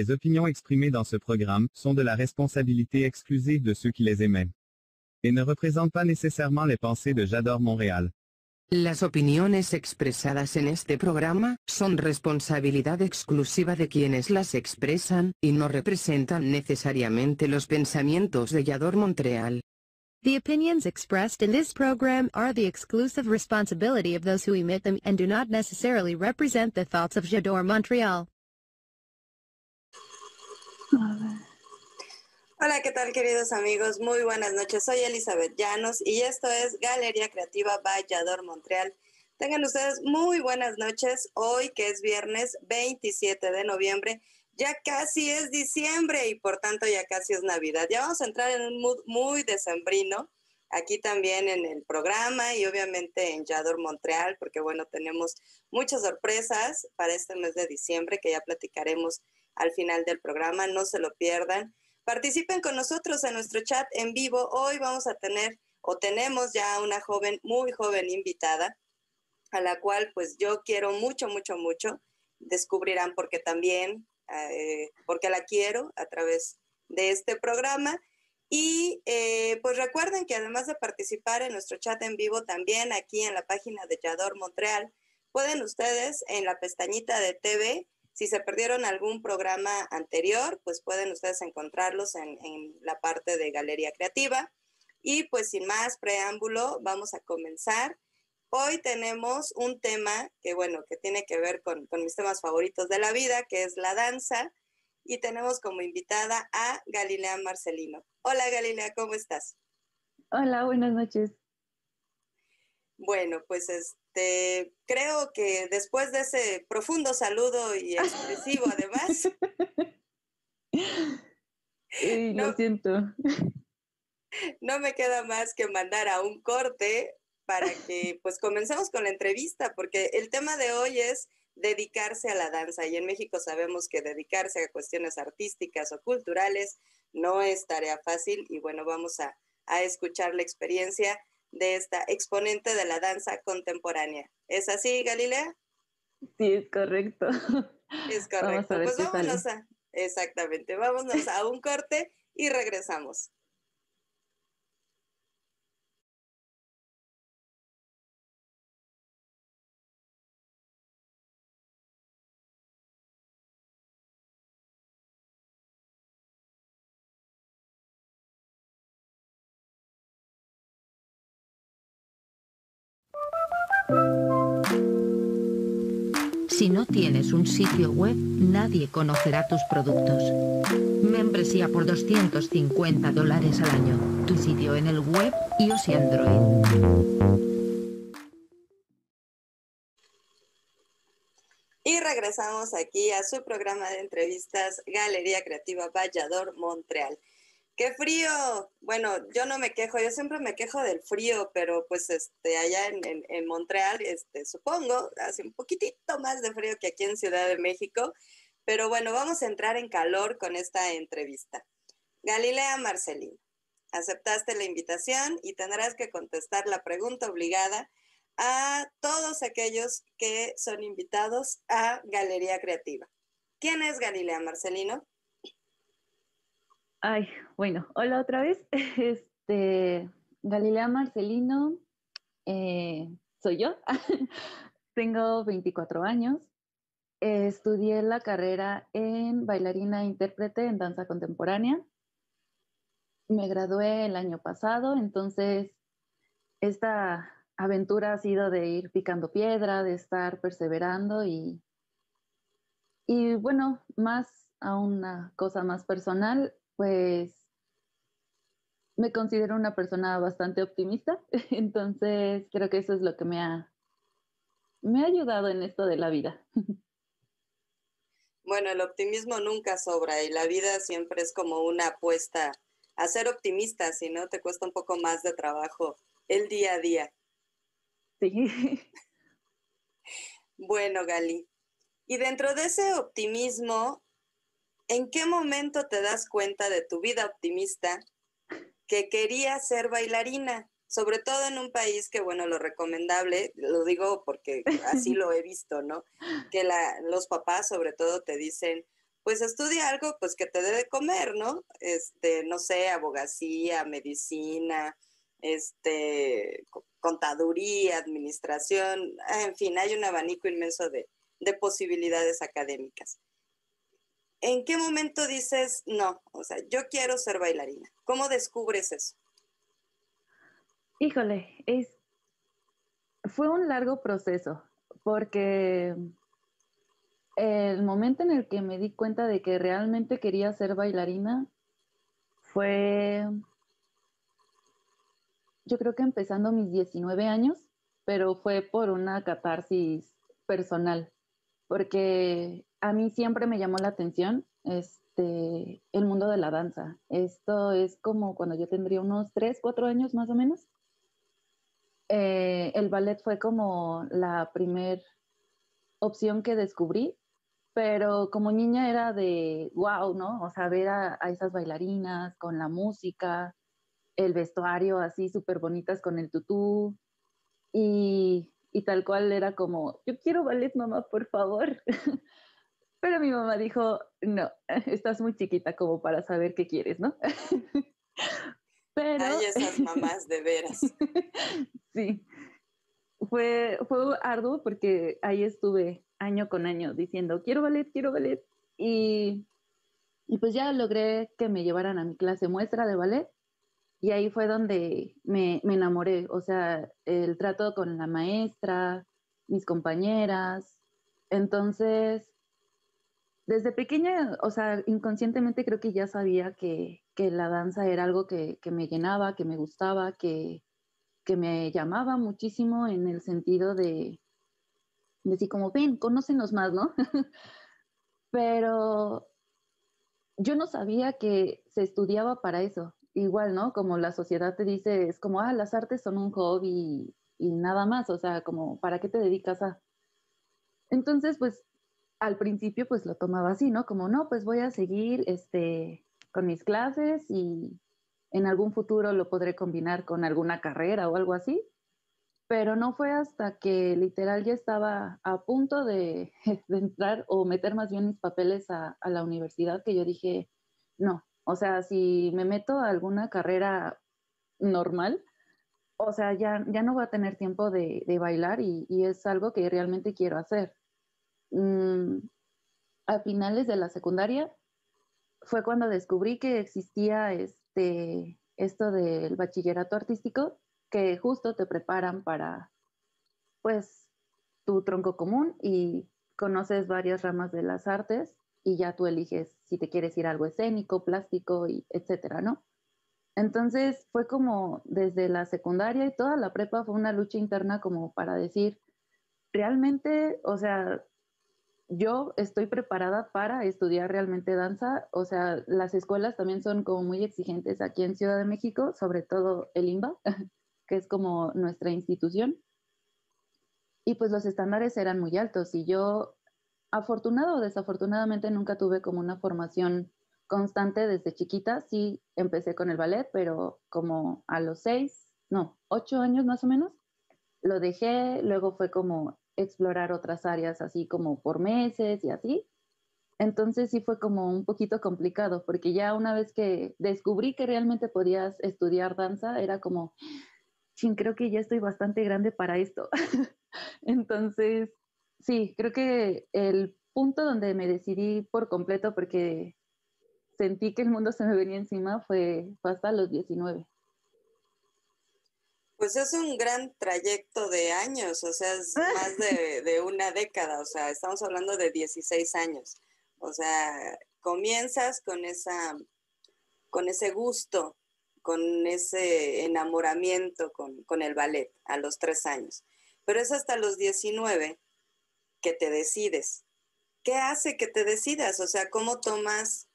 Les opinions exprimées dans ce programme sont de la responsabilité exclusive de ceux qui les émettent et ne représentent pas nécessairement les pensées de J'adore Montréal. Las opiniones expresadas en este programa son responsabilidad exclusiva de quienes las expresan y no representan necesariamente los pensamientos de Yador Montreal. The opinions expressed in this program are the exclusive responsibility of those who emit them and do not necessarily represent the thoughts of J'adore Montreal. Hola, ¿qué tal queridos amigos? Muy buenas noches. Soy Elizabeth Llanos y esto es Galería Creativa Vallador Montreal. Tengan ustedes muy buenas noches. Hoy que es viernes 27 de noviembre, ya casi es diciembre y por tanto ya casi es Navidad. Ya vamos a entrar en un mood muy decembrino aquí también en el programa y obviamente en Yador Montreal, porque bueno, tenemos muchas sorpresas para este mes de diciembre que ya platicaremos al final del programa. No se lo pierdan. Participen con nosotros en nuestro chat en vivo. Hoy vamos a tener o tenemos ya una joven, muy joven invitada, a la cual pues yo quiero mucho, mucho, mucho. Descubrirán porque también, eh, porque la quiero a través de este programa. Y eh, pues recuerden que además de participar en nuestro chat en vivo, también aquí en la página de Yador Montreal, pueden ustedes en la pestañita de TV si se perdieron algún programa anterior, pues pueden ustedes encontrarlos en, la parte de Galería Creativa. Y pues sin más preámbulo, vamos a comenzar. Hoy tenemos un tema que, bueno, que tiene que ver con, con mis temas favoritos de la vida, que es la danza. Y tenemos como invitada a Galilea Marcelino. Hola Galilea, ¿cómo estás? Hola, buenas noches. Bueno, pues este, creo que después de ese profundo saludo y expresivo además. lo siento. No me queda más que mandar a un corte para que pues comencemos con la entrevista, porque el tema de hoy es dedicarse a la danza y en México sabemos que dedicarse a cuestiones artísticas o culturales no es tarea fácil y bueno, vamos a, a escuchar la experiencia de esta exponente de la danza contemporánea. ¿Es así, Galilea? Sí, es correcto. Es correcto. pues vámonos a, exactamente, vámonos a un corte y regresamos. No tienes un sitio web, nadie conocerá tus productos. Membresía por 250 dólares al año. Tu sitio en el web, iOS y Android. Y regresamos aquí a su programa de entrevistas Galería Creativa Vallador Montreal. ¡Qué frío! Bueno, yo no me quejo, yo siempre me quejo del frío, pero pues este, allá en, Montreal, este, supongo, hace un poquitito más de frío que aquí en Ciudad de México. Pero bueno, vamos a entrar en calor con esta entrevista. Galilea Marcelino, aceptaste la invitación y tendrás que contestar la pregunta obligada a todos aquellos que son invitados a Galería Creativa. ¿Quién es Galilea Marcelino? Ay, bueno, hola otra vez. Este, Galilea Marcelino, eh, soy yo. Tengo 24 años. estudié la carrera en bailarina e intérprete en danza contemporánea. Me gradué el año pasado, entonces esta aventura ha sido de ir picando piedra, de estar perseverando y, y bueno, más a una cosa más personal, pues me considero una persona bastante optimista, entonces creo que eso es lo que me ha, me ha ayudado en esto de la vida. Bueno, el optimismo nunca sobra y la vida siempre es como una apuesta a ser optimista, si no te cuesta un poco más de trabajo el día a día. Sí. Bueno, Gali, y dentro de ese optimismo, ¿En qué momento te das cuenta de tu vida optimista que querías ser bailarina? Sobre todo en un país que, bueno, lo recomendable, lo digo porque así lo he visto, ¿no? Que los papás sobre todo te dicen, pues estudia algo pues que te dé de comer, ¿no? Este, no sé, abogacía, medicina, este, contaduría, administración, en fin, hay un abanico inmenso de posibilidades académicas. ¿En qué momento dices, no, o sea, yo quiero ser bailarina? ¿Cómo descubres eso? Híjole, es, fue un largo proceso, porque el momento en el que me di cuenta de que realmente quería ser bailarina fue, yo creo que empezando mis 19 años, pero fue por una catarsis personal, porque a mí siempre me llamó la atención este, el mundo de la danza. Esto es como cuando yo tendría unos 3, 4 años más o menos. Eh, el ballet fue como la primer opción que descubrí pero como niña era de wow, ¿no? O sea, ver a, esas bailarinas con la música, el vestuario así súper bonitas con el tutú y, y tal cual era como, yo quiero ballet, mamá, por favor. Pero mi mamá dijo, no, estás muy chiquita como para saber qué quieres, ¿no? Pero... Ay, esas mamás de veras. sí. Fue, fue arduo porque ahí estuve año con año diciendo, quiero ballet, quiero ballet. Y, y pues ya logré que me llevaran a mi clase muestra de ballet. Y ahí fue donde me, me enamoré, o sea, el trato con la maestra, mis compañeras. Entonces, desde pequeña, o sea, inconscientemente creo que ya sabía que, que la danza era algo que, que, me llenaba, que me gustaba, que, que me llamaba muchísimo en el sentido de, decir como, ven, conócenos más, ¿no? Pero yo no sabía que se estudiaba para eso. Igual, ¿no? Como la sociedad te dice, es como, ah, las artes son un hobby y, nada más, o sea, como, ¿para qué te dedicas a? Entonces, pues, al principio, pues lo tomaba así, ¿no? Como, no, pues voy a seguir, este, con mis clases y en algún futuro lo podré combinar con alguna carrera o algo así pero no fue hasta que literal ya estaba a punto de, entrar o meter más bien mis papeles a, la universidad que yo dije, no, o sea, si me meto a alguna carrera normal, o sea, ya, ya no voy a tener tiempo de, bailar y, es algo que realmente quiero hacer. Mm, a finales de la secundaria fue cuando descubrí que existía este, esto del bachillerato artístico que justo te preparan para, pues, tu tronco común y conoces varias ramas de las artes y ya tú eliges si te quieres ir algo escénico, plástico y etcétera, ¿no? Entonces fue como desde la secundaria y toda la prepa fue una lucha interna como para decir, realmente, o sea, yo estoy preparada para estudiar realmente danza, o sea, las escuelas también son como muy exigentes aquí en Ciudad de México, sobre todo el IMBA, que es como nuestra institución. Y pues los estándares eran muy altos y yo, afortunado o desafortunadamente, nunca tuve como una formación constante desde chiquita. Sí, empecé con el ballet, pero como a los seis, no, ocho años más o menos, lo dejé, luego fue como explorar otras áreas así como por meses y así. Entonces sí fue como un poquito complicado, porque ya una vez que descubrí que realmente podías estudiar danza, era como, creo que ya estoy bastante grande para esto. Entonces, sí, creo que el punto donde me decidí por completo porque sentí que el mundo se me venía encima fue, hasta los 19. Pues es un gran trayecto de años, o sea, es más de, de, una década, o sea, estamos hablando de 16 años. O sea, comienzas con esa, con ese gusto con ese enamoramiento con, el ballet a los tres años. Pero es hasta los 19 que te decides. ¿Qué hace que te decidas? O sea, ¿cómo tomas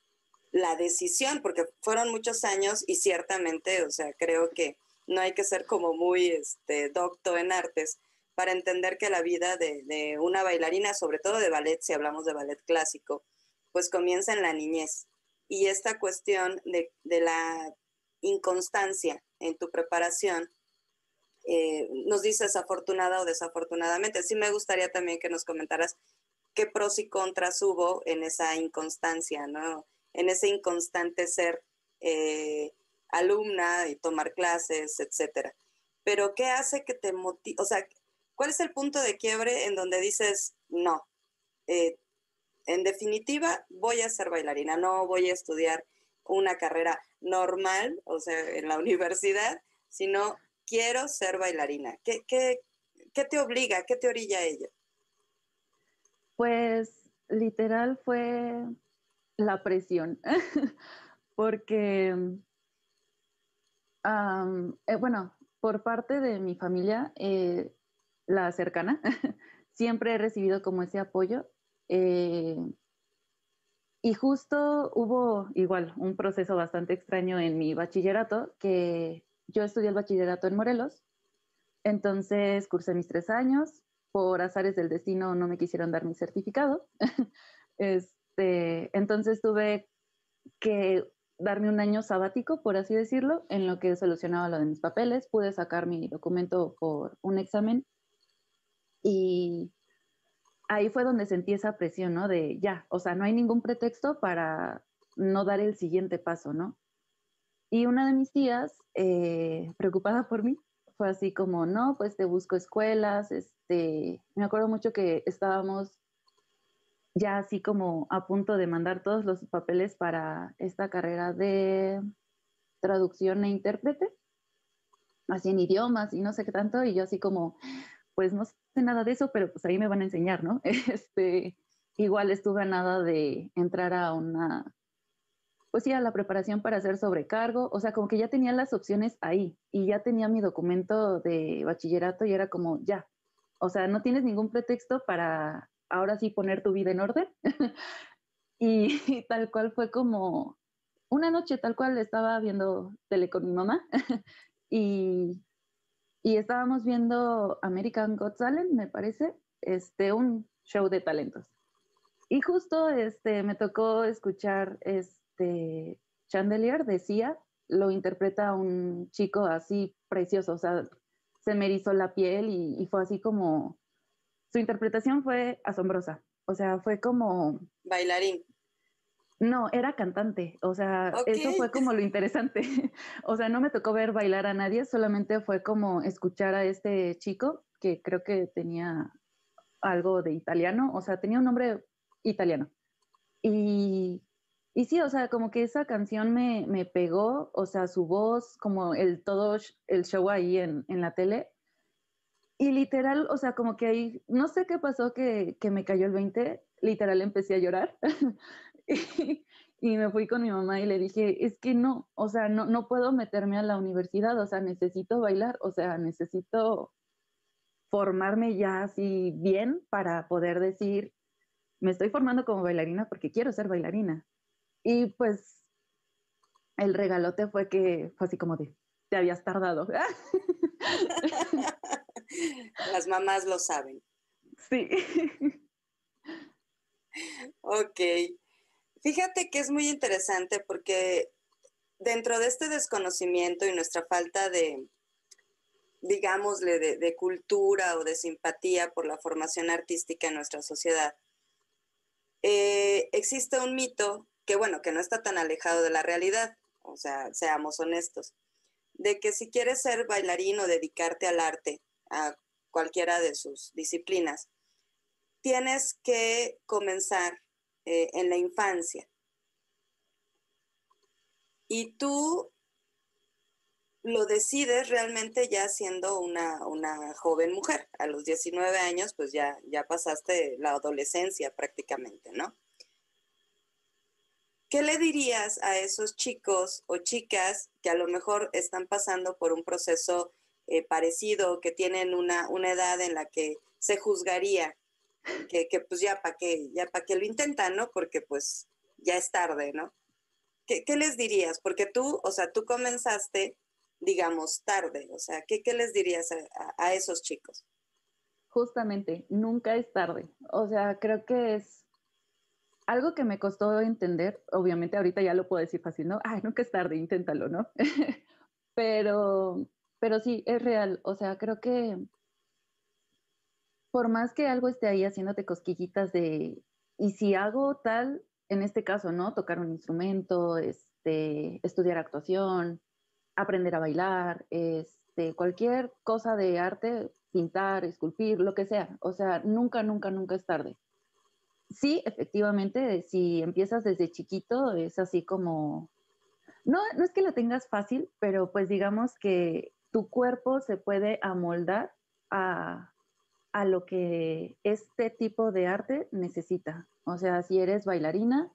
la decisión? Porque fueron muchos años y ciertamente, o sea, creo que no hay que ser como muy este, docto en artes para entender que la vida de, una bailarina, sobre todo de ballet, si hablamos de ballet clásico, pues comienza en la niñez. Y esta cuestión de, de la inconstancia en tu preparación, eh, nos dices afortunada o desafortunadamente. Sí me gustaría también que nos comentaras qué pros y contras hubo en esa inconstancia, ¿no? En ese inconstante ser eh, alumna y tomar clases, etcétera. Pero ¿qué hace que te motive? O sea, ¿cuál es el punto de quiebre en donde dices, no, eh, en definitiva, voy a ser bailarina, no voy a estudiar una carrera normal, o sea, en la universidad, sino quiero ser bailarina. ¿Qué, qué, qué te obliga? ¿Qué te orilla a ello? Pues literal fue la presión, porque, eh, bueno, por parte de mi familia, eh, la cercana, siempre he recibido como ese apoyo. Eh, y justo hubo igual un proceso bastante extraño en mi bachillerato, que yo estudié el bachillerato en Morelos, entonces cursé mis tres años, por azares del destino no me quisieron dar mi certificado. este, entonces tuve que darme un año sabático, por así decirlo, en lo que solucionaba lo de mis papeles. Pude sacar mi documento por un examen y ahí fue donde sentí esa presión, ¿no? De ya, o sea, no hay ningún pretexto para no dar el siguiente paso, ¿no? Y una de mis tías, eh, preocupada por mí, fue así como, no, pues te busco escuelas, este, me acuerdo mucho que estábamos ya así como a punto de mandar todos los papeles para esta carrera de traducción e intérprete, así en idiomas y no sé qué tanto, y yo así como, pues no sé nada de eso, pero pues ahí me van a enseñar, ¿no? Este, igual estuve a nada de entrar a una pues sí, a la preparación para hacer sobrecargo, o sea, como que ya tenía las opciones ahí y ya tenía mi documento de bachillerato y era como, ya, o sea, no tienes ningún pretexto para ahora sí poner tu vida en orden. y, tal cual fue como una noche, tal cual estaba viendo tele con mi mamá y, y estábamos viendo American Got me parece, este, un show de talentos. Y justo este, me tocó escuchar este, este, Chandelier decía, lo interpreta un chico así precioso, o sea, se me erizó la piel y, fue así como, su interpretación fue asombrosa, o sea, fue como... Bailarín. No, era cantante, o sea, eso fue como lo interesante. o sea, no me tocó ver bailar a nadie, solamente fue como escuchar a este chico que creo que tenía algo de italiano, o sea, tenía un nombre italiano. Y y sí, o sea, como que esa canción me, me pegó, o sea, su voz, como el todo el show ahí en, en, la tele. Y literal, o sea, como que ahí, no sé qué pasó que, que me cayó el 20, literal empecé a llorar. y, me fui con mi mamá y le dije, es que no, o sea, no, no puedo meterme a la universidad, o sea, necesito bailar, o sea, necesito formarme ya así bien para poder decir, me estoy formando como bailarina porque quiero ser bailarina. Y pues el regalote fue que fue así como de, te habías tardado. Las mamás lo saben. Sí. Ok. Fíjate que es muy interesante porque dentro de este desconocimiento y nuestra falta de, digámosle, de, cultura o de simpatía por la formación artística en nuestra sociedad, eh, existe un mito que bueno, que no está tan alejado de la realidad, o sea, seamos honestos, de que si quieres ser bailarín o dedicarte al arte, a cualquiera de sus disciplinas, tienes que comenzar eh, en la infancia. Y tú lo decides realmente ya siendo una, una, joven mujer. A los 19 años, pues ya, ya pasaste la adolescencia prácticamente, ¿no? ¿Qué le dirías a esos chicos o chicas que a lo mejor están pasando por un proceso eh, parecido, que tienen una, una, edad en la que se juzgaría, que, que pues ya para qué, ya qué lo intentan, ¿no? Porque pues ya es tarde, ¿no? ¿Qué, ¿Qué, les dirías? Porque tú, o sea, tú comenzaste, digamos, tarde, o sea, ¿qué, qué les dirías a, a, a esos chicos? Justamente, nunca es tarde. O sea, creo que es algo que me costó entender, obviamente ahorita ya lo puedo decir fácil, ¿no? Ay, nunca es tarde, inténtalo, ¿no? pero, pero sí, es real. O sea, creo que, por más que algo esté ahí haciéndote cosquillitas de, y si hago tal, en este caso, ¿no? Tocar un instrumento, este, estudiar actuación, aprender a bailar, este, cualquier cosa de arte, pintar, esculpir, lo que sea. O sea, nunca, nunca, nunca es tarde. Sí, efectivamente, si empiezas desde chiquito, es así como, no, no es que lo tengas fácil, pero pues digamos que tu cuerpo se puede amoldar a, a lo que este tipo de arte necesita. O sea, si eres bailarina,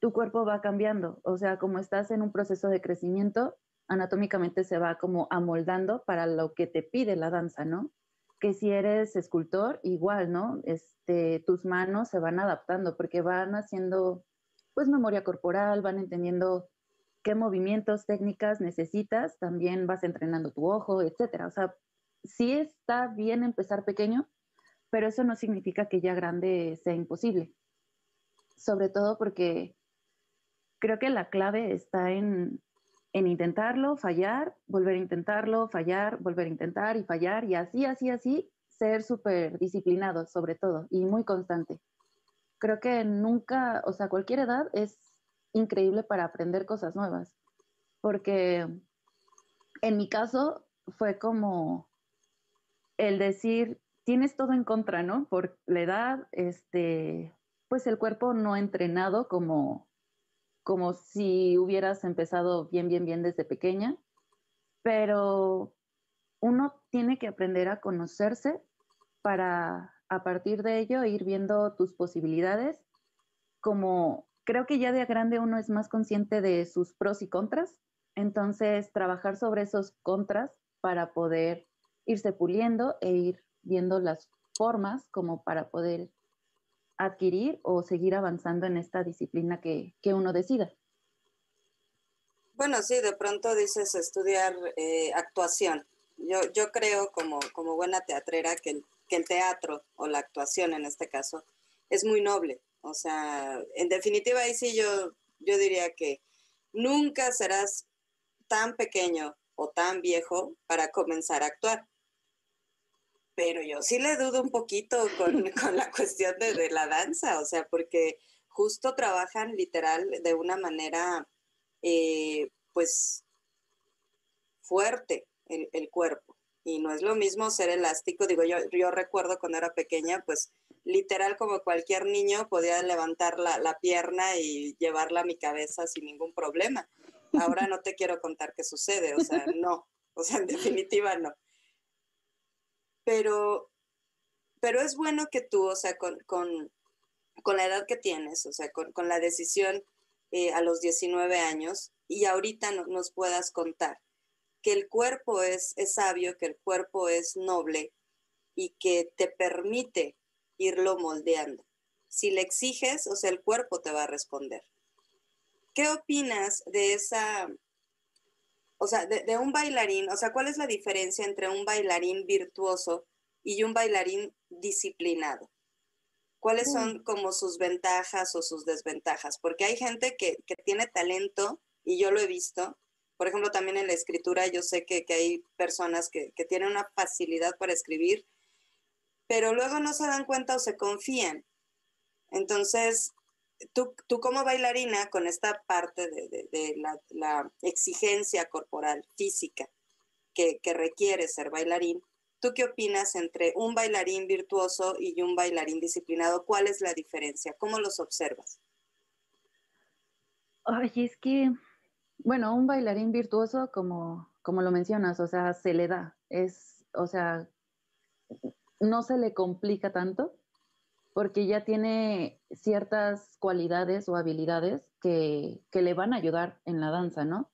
tu cuerpo va cambiando. O sea, como estás en un proceso de crecimiento, anatómicamente se va como amoldando para lo que te pide la danza, ¿no? Que si eres escultor, igual, ¿no? Este, tus manos se van adaptando porque van haciendo, pues, memoria corporal, van entendiendo qué movimientos, técnicas necesitas, también vas entrenando tu ojo, etcétera. O sea, sí está bien empezar pequeño, pero eso no significa que ya grande sea imposible. Sobre todo porque creo que la clave está en, intentarlo, fallar, volver a intentarlo, fallar, volver a intentar y fallar y así, así, así, ser súper disciplinado sobre todo y muy constante. Creo que nunca, o sea, cualquier edad es increíble para aprender cosas nuevas, porque en mi caso fue como el decir, tienes todo en contra, ¿no? Por la edad, este, pues el cuerpo no entrenado como, como si hubieras empezado bien, bien, bien desde pequeña, pero uno tiene que aprender a conocerse para a partir de ello ir viendo tus posibilidades, como creo que ya de grande uno es más consciente de sus pros y contras, entonces trabajar sobre esos contras para poder irse puliendo e ir viendo las formas como para poder adquirir o seguir avanzando en esta disciplina que, uno decida. Bueno, sí, de pronto dices estudiar eh, actuación. Yo, yo creo como, como buena teatrera que que el teatro o la actuación en este caso es muy noble. O sea, en definitiva ahí sí yo, yo diría que nunca serás tan pequeño o tan viejo para comenzar a actuar pero yo sí le dudo un poquito con, la cuestión de, la danza, o sea, porque justo trabajan literal de una manera, eh, pues, fuerte el, cuerpo. Y no es lo mismo ser elástico, digo, yo, yo recuerdo cuando era pequeña, pues, literal como cualquier niño podía levantar la, la pierna y llevarla a mi cabeza sin ningún problema. Ahora no te quiero contar qué sucede, o sea, no, o sea, en definitiva no pero, pero es bueno que tú, o sea, con, la edad que tienes, o sea, con, la decisión eh, a los 19 años y ahorita nos puedas contar que el cuerpo es, es sabio, que el cuerpo es noble y que te permite irlo moldeando. Si le exiges, o sea, el cuerpo te va a responder. ¿Qué opinas de esa, o sea, de, un bailarín, o sea, ¿cuál es la diferencia entre un bailarín virtuoso y un bailarín disciplinado? ¿Cuáles son como sus ventajas o sus desventajas? Porque hay gente que, tiene talento, y yo lo he visto, por ejemplo, también en la escritura, yo sé que, hay personas que, que, tienen una facilidad para escribir, pero luego no se dan cuenta o se confían. Entonces, tú, tú como bailarina, con esta parte de, la, exigencia corporal, física, que, requiere ser bailarín, ¿tú qué opinas entre un bailarín virtuoso y un bailarín disciplinado? ¿Cuál es la diferencia? ¿Cómo los observas? Ay, es que, bueno, un bailarín virtuoso, como, como lo mencionas, o sea, se le da, es, o sea, no se le complica tanto, porque ya tiene ciertas cualidades o habilidades que, le van a ayudar en la danza, ¿no?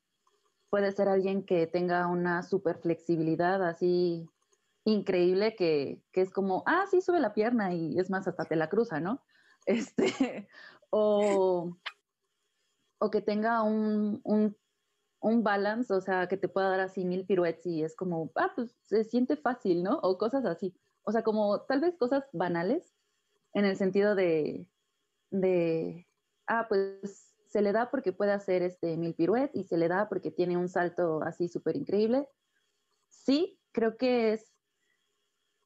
Puede ser alguien que tenga una super flexibilidad así increíble que, es como, ah, sí, sube la pierna y es más, hasta te la cruza, ¿no? Este, o, o que tenga un, un, un balance, o sea, que te pueda dar así mil piruetes y es como, ah, pues se siente fácil, ¿no? O cosas así. O sea, como tal vez cosas banales, en el sentido de, de, ah, pues se le da porque puede hacer este mil piruetes y se le da porque tiene un salto así súper increíble. Sí, creo que es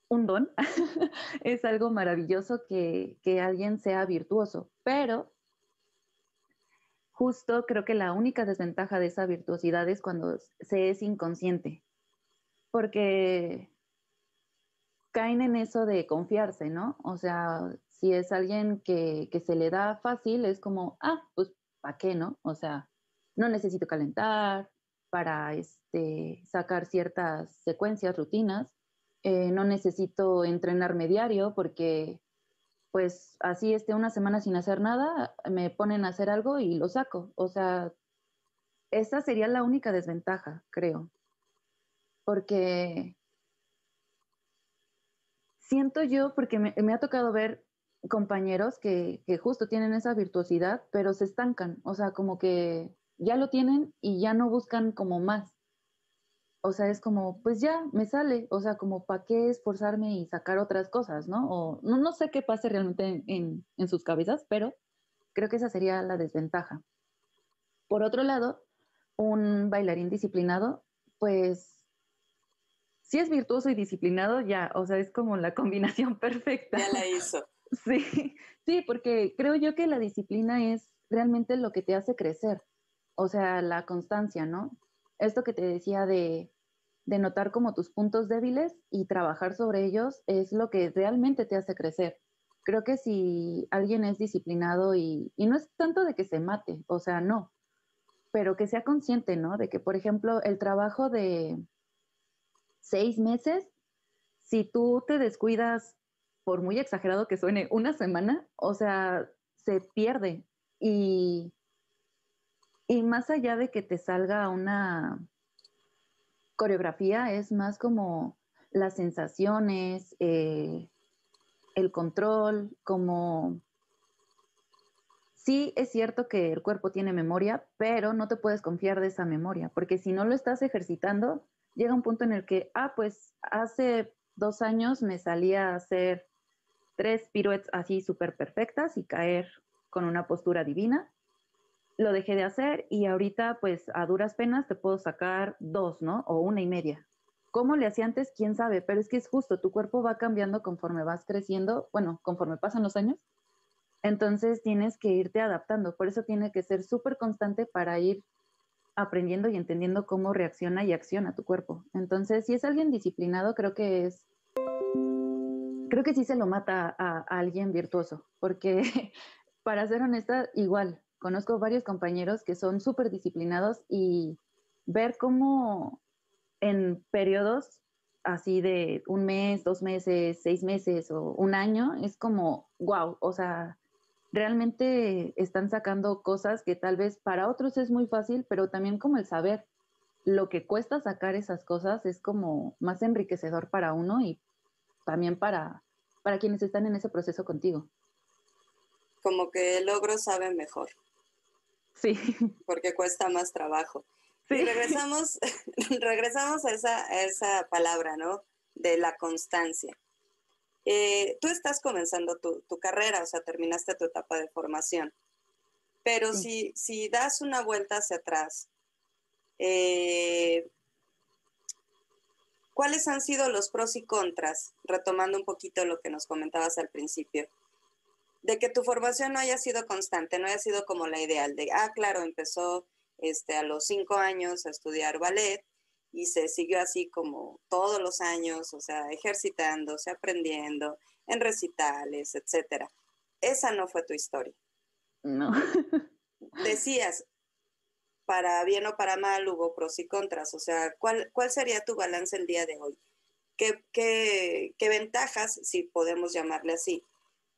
un don, es algo maravilloso que, que alguien sea virtuoso, pero justo creo que la única desventaja de esa virtuosidad es cuando se es inconsciente, porque caen en eso de confiarse, ¿no? O sea, si es alguien que, se le da fácil, es como, ah, pues, ¿para qué, no? O sea, no necesito calentar para este, sacar ciertas secuencias, rutinas, eh, no necesito entrenarme diario porque pues así esté una semana sin hacer nada, me ponen a hacer algo y lo saco. O sea, esa sería la única desventaja, creo. Porque siento yo, porque me, ha tocado ver compañeros que, que, justo tienen esa virtuosidad, pero se estancan. O sea, como que ya lo tienen y ya no buscan como más o sea, es como, pues ya, me sale, o sea, como, ¿para qué esforzarme y sacar otras cosas, no? O no, no sé qué pase realmente en, en, sus cabezas, pero creo que esa sería la desventaja. Por otro lado, un bailarín disciplinado, pues, si es virtuoso y disciplinado, ya, o sea, es como la combinación perfecta. Ya la hizo. Sí, sí, porque creo yo que la disciplina es realmente lo que te hace crecer, o sea, la constancia, ¿no? esto que te decía de, notar como tus puntos débiles y trabajar sobre ellos es lo que realmente te hace crecer. Creo que si alguien es disciplinado y, y no es tanto de que se mate, o sea, no, pero que sea consciente, ¿no? De que, por ejemplo, el trabajo de seis meses, si tú te descuidas, por muy exagerado que suene, una semana, o sea, se pierde. Y y más allá de que te salga una coreografía, es más como las sensaciones, eh, el control, como... Sí, es cierto que el cuerpo tiene memoria, pero no te puedes confiar de esa memoria, porque si no lo estás ejercitando, llega un punto en el que, ah, pues hace dos años me salía a hacer tres piruetas así súper perfectas y caer con una postura divina, lo dejé de hacer y ahorita pues a duras penas te puedo sacar dos, ¿no? O una y media. ¿Cómo le hacía antes? ¿Quién sabe? Pero es que es justo, tu cuerpo va cambiando conforme vas creciendo, bueno, conforme pasan los años. Entonces tienes que irte adaptando. Por eso tiene que ser súper constante para ir aprendiendo y entendiendo cómo reacciona y acciona tu cuerpo. Entonces, si es alguien disciplinado, creo que es, creo que sí se lo mata a, a alguien virtuoso, porque para ser honesta, igual, conozco varios compañeros que son súper disciplinados y ver cómo en periodos así de un mes, dos meses, seis meses o un año, es como, wow, o sea, realmente están sacando cosas que tal vez para otros es muy fácil, pero también como el saber lo que cuesta sacar esas cosas es como más enriquecedor para uno y también para, para quienes están en ese proceso contigo. Como que el logro sabe mejor. Sí. Porque cuesta más trabajo. Y regresamos, regresamos a esa, esa palabra, ¿no? De la constancia. Eh, tú estás comenzando tu, carrera, o sea, terminaste tu etapa de formación. Pero si, si das una vuelta hacia atrás, eh, ¿cuáles han sido los pros y contras? Retomando un poquito lo que nos comentabas al principio de que tu formación no haya sido constante, no haya sido como la ideal de, ah, claro, empezó este, a los cinco años a estudiar ballet y se siguió así como todos los años, o sea, ejercitándose, aprendiendo en recitales, etcétera. Esa no fue tu historia. No. Decías, para bien o para mal hubo pros y contras, o sea, ¿cuál, cuál sería tu balance el día de hoy? ¿Qué, qué, qué ventajas, si podemos llamarle así,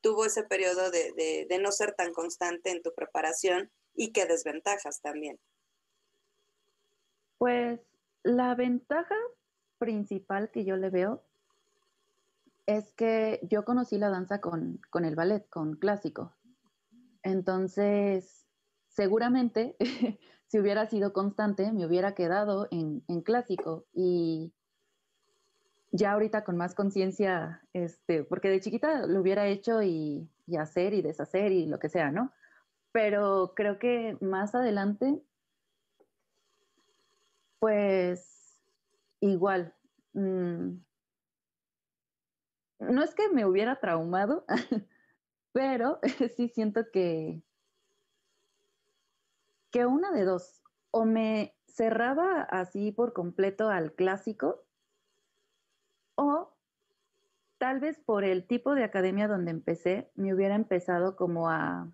tuvo ese periodo de, no ser tan constante en tu preparación y qué desventajas también. Pues la ventaja principal que yo le veo es que yo conocí la danza con, el ballet, con clásico. Entonces, seguramente, si hubiera sido constante, me hubiera quedado en, en clásico y ya ahorita con más conciencia, este, porque de chiquita lo hubiera hecho y, hacer y deshacer y lo que sea, ¿no? Pero creo que más adelante, pues igual, mm, no es que me hubiera traumado, pero sí siento que, que una de dos, o me cerraba así por completo al clásico, o tal vez por el tipo de academia donde empecé, me hubiera empezado como a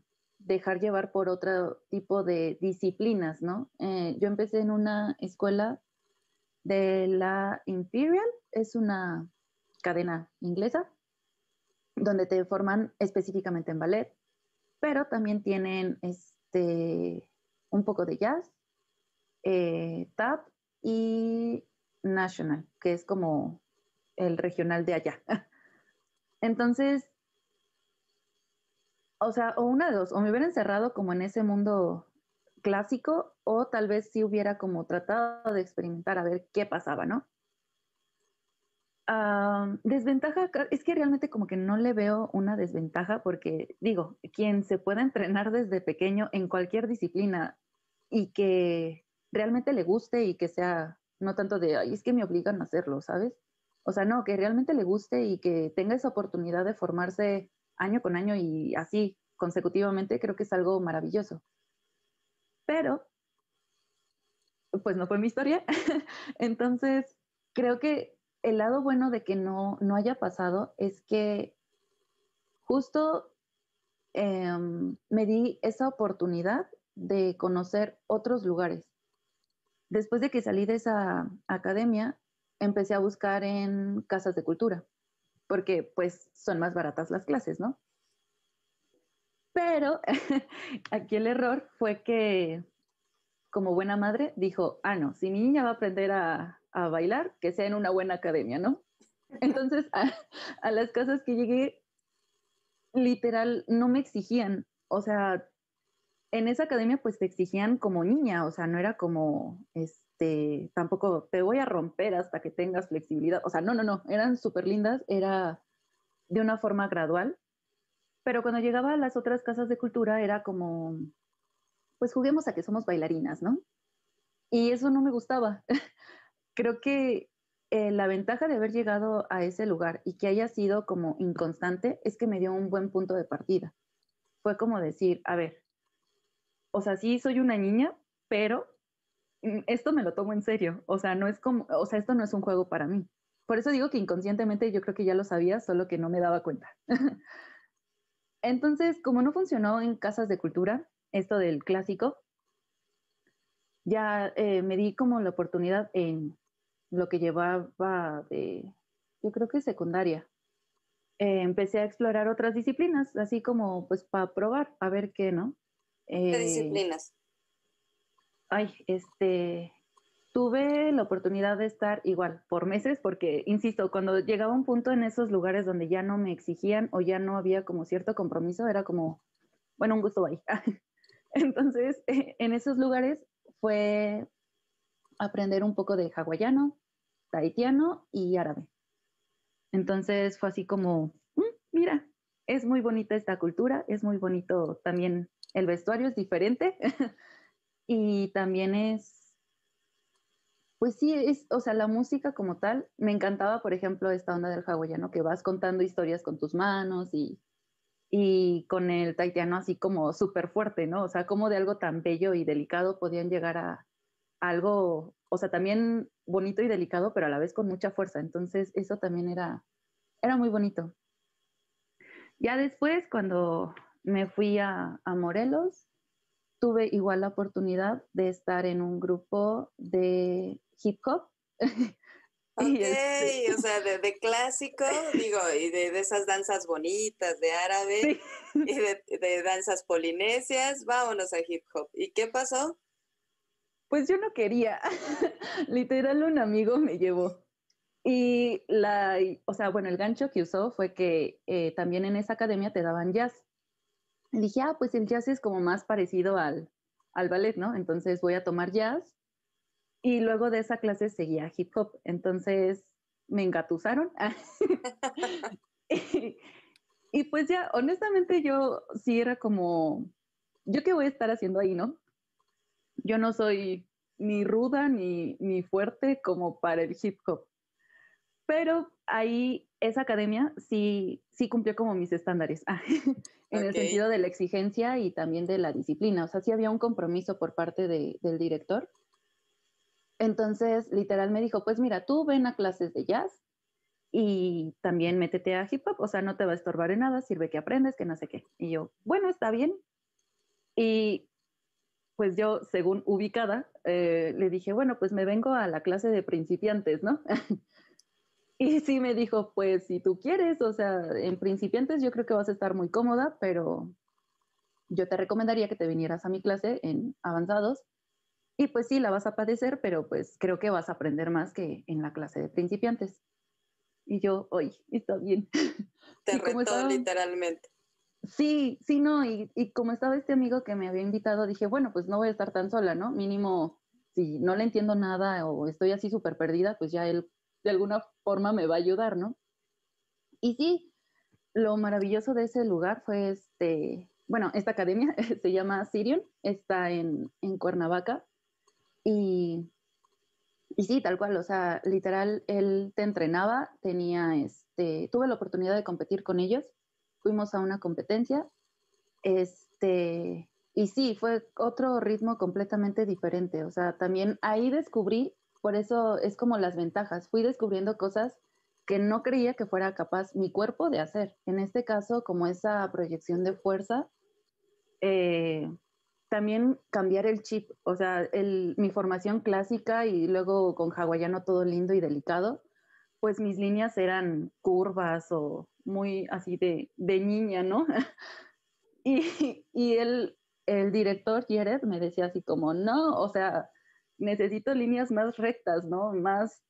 dejar llevar por otro tipo de disciplinas, ¿no? Eh, yo empecé en una escuela de la Imperial, es una cadena inglesa, donde te forman específicamente en ballet, pero también tienen este, un poco de jazz, eh, tap y national, que es como el regional de allá. Entonces, o sea, o una de dos, o me hubiera encerrado como en ese mundo clásico, o tal vez sí hubiera como tratado de experimentar a ver qué pasaba, ¿no? desventaja, es que realmente como que no le veo una desventaja porque digo, quien se pueda entrenar desde pequeño en cualquier disciplina y que realmente le guste y que sea, no tanto de, ay, es que me obligan a hacerlo, ¿sabes? O sea, no, que realmente le guste y que tenga esa oportunidad de formarse año con año y así consecutivamente, creo que es algo maravilloso. Pero, pues no fue mi historia. Entonces, creo que el lado bueno de que no, no haya pasado es que justo em, me di esa oportunidad de conocer otros lugares. Después de que salí de esa academia, empecé a buscar en casas de cultura, porque pues son más baratas las clases, ¿no? Pero aquí el error fue que, como buena madre, dijo, ah, no, si mi niña va a aprender a, bailar, que sea en una buena academia, ¿no? Entonces, a, las casas que llegué, literal, no me exigían, o sea, en esa academia pues te exigían como niña, o sea, no era como, este, tampoco te voy a romper hasta que tengas flexibilidad, o sea, no, no, no, eran súper lindas, era de una forma gradual, pero cuando llegaba a las otras casas de cultura era como, pues juguemos a que somos bailarinas, ¿no? Y eso no me gustaba. creo que eh, la ventaja de haber llegado a ese lugar y que haya sido como inconstante es que me dio un buen punto de partida. Fue como decir, a ver, o sea, sí soy una niña, pero esto me lo tomo en serio. O sea, no es como, o sea, esto no es un juego para mí. Por eso digo que inconscientemente yo creo que ya lo sabía, solo que no me daba cuenta. Entonces, como no funcionó en casas de cultura, esto del clásico, ya eh, me di como la oportunidad en lo que llevaba de, yo creo que secundaria. Eh, empecé a explorar otras disciplinas, así como pues para probar, a ver qué, ¿no? ¿Qué eh, disciplinas? Ay, este, tuve la oportunidad de estar igual por meses, porque, insisto, cuando llegaba un punto en esos lugares donde ya no me exigían o ya no había como cierto compromiso, era como, bueno, un gusto ahí. Entonces, en esos lugares fue aprender un poco de hawaiano, tahitiano y árabe. Entonces fue así como, mm, mira, es muy bonita esta cultura, es muy bonito también el vestuario, es diferente y también es, pues sí, es, o sea, la música como tal, me encantaba, por ejemplo, esta onda del hawaiano, que vas contando historias con tus manos y, y con el tahitiano así como súper fuerte, ¿no? O sea, como de algo tan bello y delicado podían llegar a, algo, o sea, también bonito y delicado, pero a la vez con mucha fuerza. Entonces, eso también era, era muy bonito. Ya después, cuando me fui a, Morelos, tuve igual la oportunidad de estar en un grupo de hip hop. Ok, este o sea, de, clásico, digo, y de, esas danzas bonitas de árabe y de, de, danzas polinesias, vámonos a hip hop. ¿Y qué pasó? Pues yo no quería. Literal, un amigo me llevó. Y la, o sea, bueno, el gancho que usó fue que eh, también en esa academia te daban jazz. Y dije, ah, pues el jazz es como más parecido al, al ballet, ¿no? Entonces voy a tomar jazz. Y luego de esa clase seguía hip hop. Entonces me engatusaron. y, y pues ya, honestamente yo sí era como, ¿yo qué voy a estar haciendo ahí, no? yo no soy ni ruda ni, ni fuerte como para el hip hop. Pero ahí esa academia sí, sí cumplió como mis estándares, en el sentido de la exigencia y también de la disciplina. O sea, sí había un compromiso por parte del director. Entonces, literal me dijo, pues mira, tú ven a clases de jazz y también métete a hip hop, o sea, no te va a estorbar en nada, sirve que aprendes, que no sé qué. Y yo, bueno, está bien. Y pues yo, según ubicada, eh, le dije, bueno, pues me vengo a la clase de principiantes, ¿no? y sí me dijo, pues si tú quieres, o sea, en principiantes yo creo que vas a estar muy cómoda, pero yo te recomendaría que te vinieras a mi clase en avanzados. Y pues sí, la vas a padecer, pero pues creo que vas a aprender más que en la clase de principiantes. Y yo, oye, está bien. Te retó literalmente. Sí, sí, no, y, y, como estaba este amigo que me había invitado, dije, bueno, pues no voy a estar tan sola, ¿no? Mínimo, si no le entiendo nada o estoy así súper perdida, pues ya él de alguna forma me va a ayudar, ¿no? Y sí, lo maravilloso de ese lugar fue este, bueno, esta academia se llama Sirion, está en, en Cuernavaca y, y sí, tal cual, o sea, literal, él te entrenaba, tenía este, tuve la oportunidad de competir con ellos fuimos a una competencia, este, y sí, fue otro ritmo completamente diferente, o sea, también ahí descubrí, por eso es como las ventajas, fui descubriendo cosas que no creía que fuera capaz mi cuerpo de hacer. En este caso, como esa proyección de fuerza, eh, también cambiar el chip, o sea, mi formación clásica y luego con hawaiano todo lindo y delicado, pues mis líneas eran curvas o muy así de, de niña, ¿no? y, el, el director Jared me decía así como, no, o sea, necesito líneas más rectas, ¿no? Más,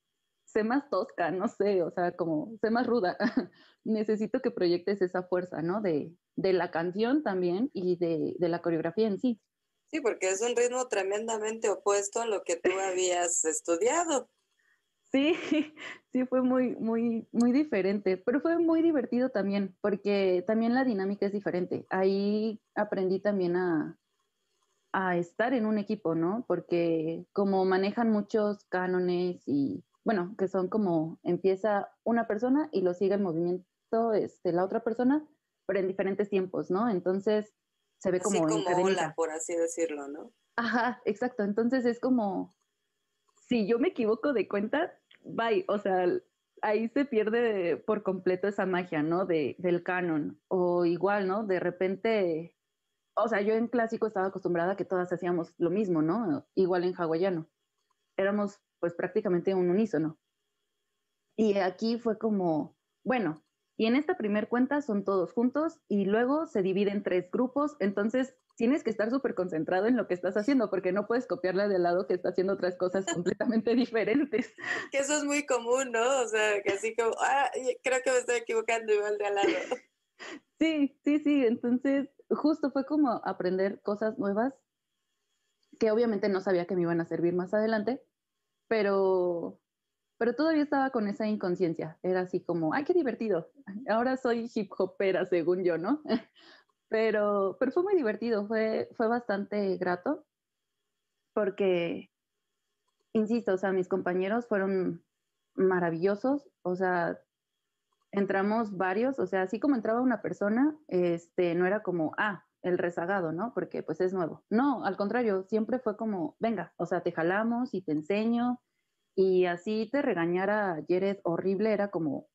sé más tosca, no sé, o sea, como, sé más ruda. necesito que proyectes esa fuerza, ¿no? De, de la canción también y de, de, la coreografía en sí. Sí, porque es un ritmo tremendamente opuesto a lo que tú habías estudiado. Sí, sí fue muy, muy, muy diferente, pero fue muy divertido también, porque también la dinámica es diferente. Ahí aprendí también a, a estar en un equipo, ¿no? Porque como manejan muchos cánones y, bueno, que son como empieza una persona y lo sigue el movimiento este, la otra persona, pero en diferentes tiempos, ¿no? Entonces se ve como... Así como ola, por así decirlo, ¿no? Ajá, exacto. Entonces es como, si yo me equivoco de cuenta, bye, o sea, ahí se pierde por completo esa magia, ¿no? De, del canon. O igual, ¿no? De repente, o sea, yo en clásico estaba acostumbrada a que todas hacíamos lo mismo, ¿no? Igual en hawaiano. Éramos pues prácticamente un unísono. Y aquí fue como, bueno, y en esta primer cuenta son todos juntos y luego se divide en tres grupos, entonces tienes que estar súper concentrado en lo que estás haciendo porque no puedes copiarla de al lado que está haciendo otras cosas completamente diferentes. Que eso es muy común, ¿no? O sea, que así como, ah, creo que me estoy equivocando igual de al lado. Sí, sí, sí, entonces justo fue como aprender cosas nuevas que obviamente no sabía que me iban a servir más adelante, pero pero todavía estaba con esa inconsciencia. Era así como, ay, qué divertido. Ahora soy hip hopera, según yo, ¿no? Pero, pero fue muy divertido, fue, fue bastante grato, porque, insisto, o sea, mis compañeros fueron maravillosos, o sea, entramos varios, o sea, así como entraba una persona, este, no era como, ah, el rezagado, ¿no? Porque pues es nuevo. No, al contrario, siempre fue como, venga, o sea, te jalamos y te enseño, y así te regañara Jared horrible, era como,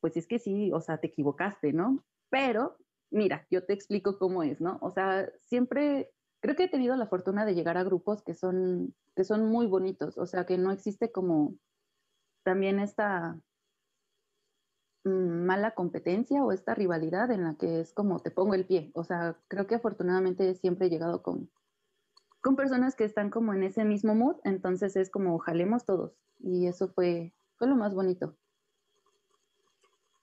pues es que sí, o sea, te equivocaste, ¿no? Pero mira, yo te explico cómo es, ¿no? O sea, siempre creo que he tenido la fortuna de llegar a grupos que son, que son muy bonitos, o sea, que no existe como también esta mala competencia o esta rivalidad en la que es como te pongo el pie. O sea, creo que afortunadamente siempre he llegado con, con personas que están como en ese mismo mood, entonces es como jalemos todos. Y eso fue, fue lo más bonito.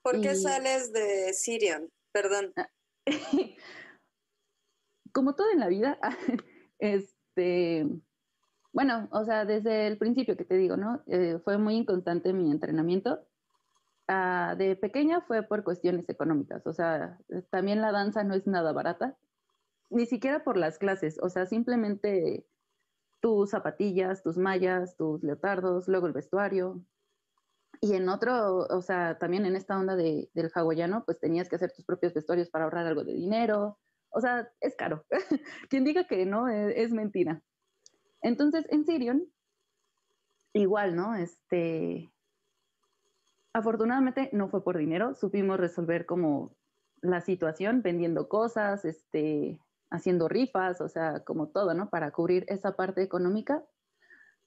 ¿Por qué sales de Sirion? Perdón. Ah, como todo en la vida, este, bueno, o sea, desde el principio que te digo, ¿no? Eh, fue muy inconstante mi entrenamiento. Ah, de pequeña fue por cuestiones económicas, o sea, también la danza no es nada barata, ni siquiera por las clases, o sea, simplemente tus zapatillas, tus mallas, tus leotardos, luego el vestuario. Y en otro, o sea, también en esta onda de, del hawaiano, pues tenías que hacer tus propios vestuarios para ahorrar algo de dinero. O sea, es caro. Quien diga que no, es, es mentira. Entonces, en Sirion, igual, ¿no? Este, afortunadamente no fue por dinero, supimos resolver como la situación vendiendo cosas, este, haciendo rifas, o sea, como todo, ¿no? Para cubrir esa parte económica.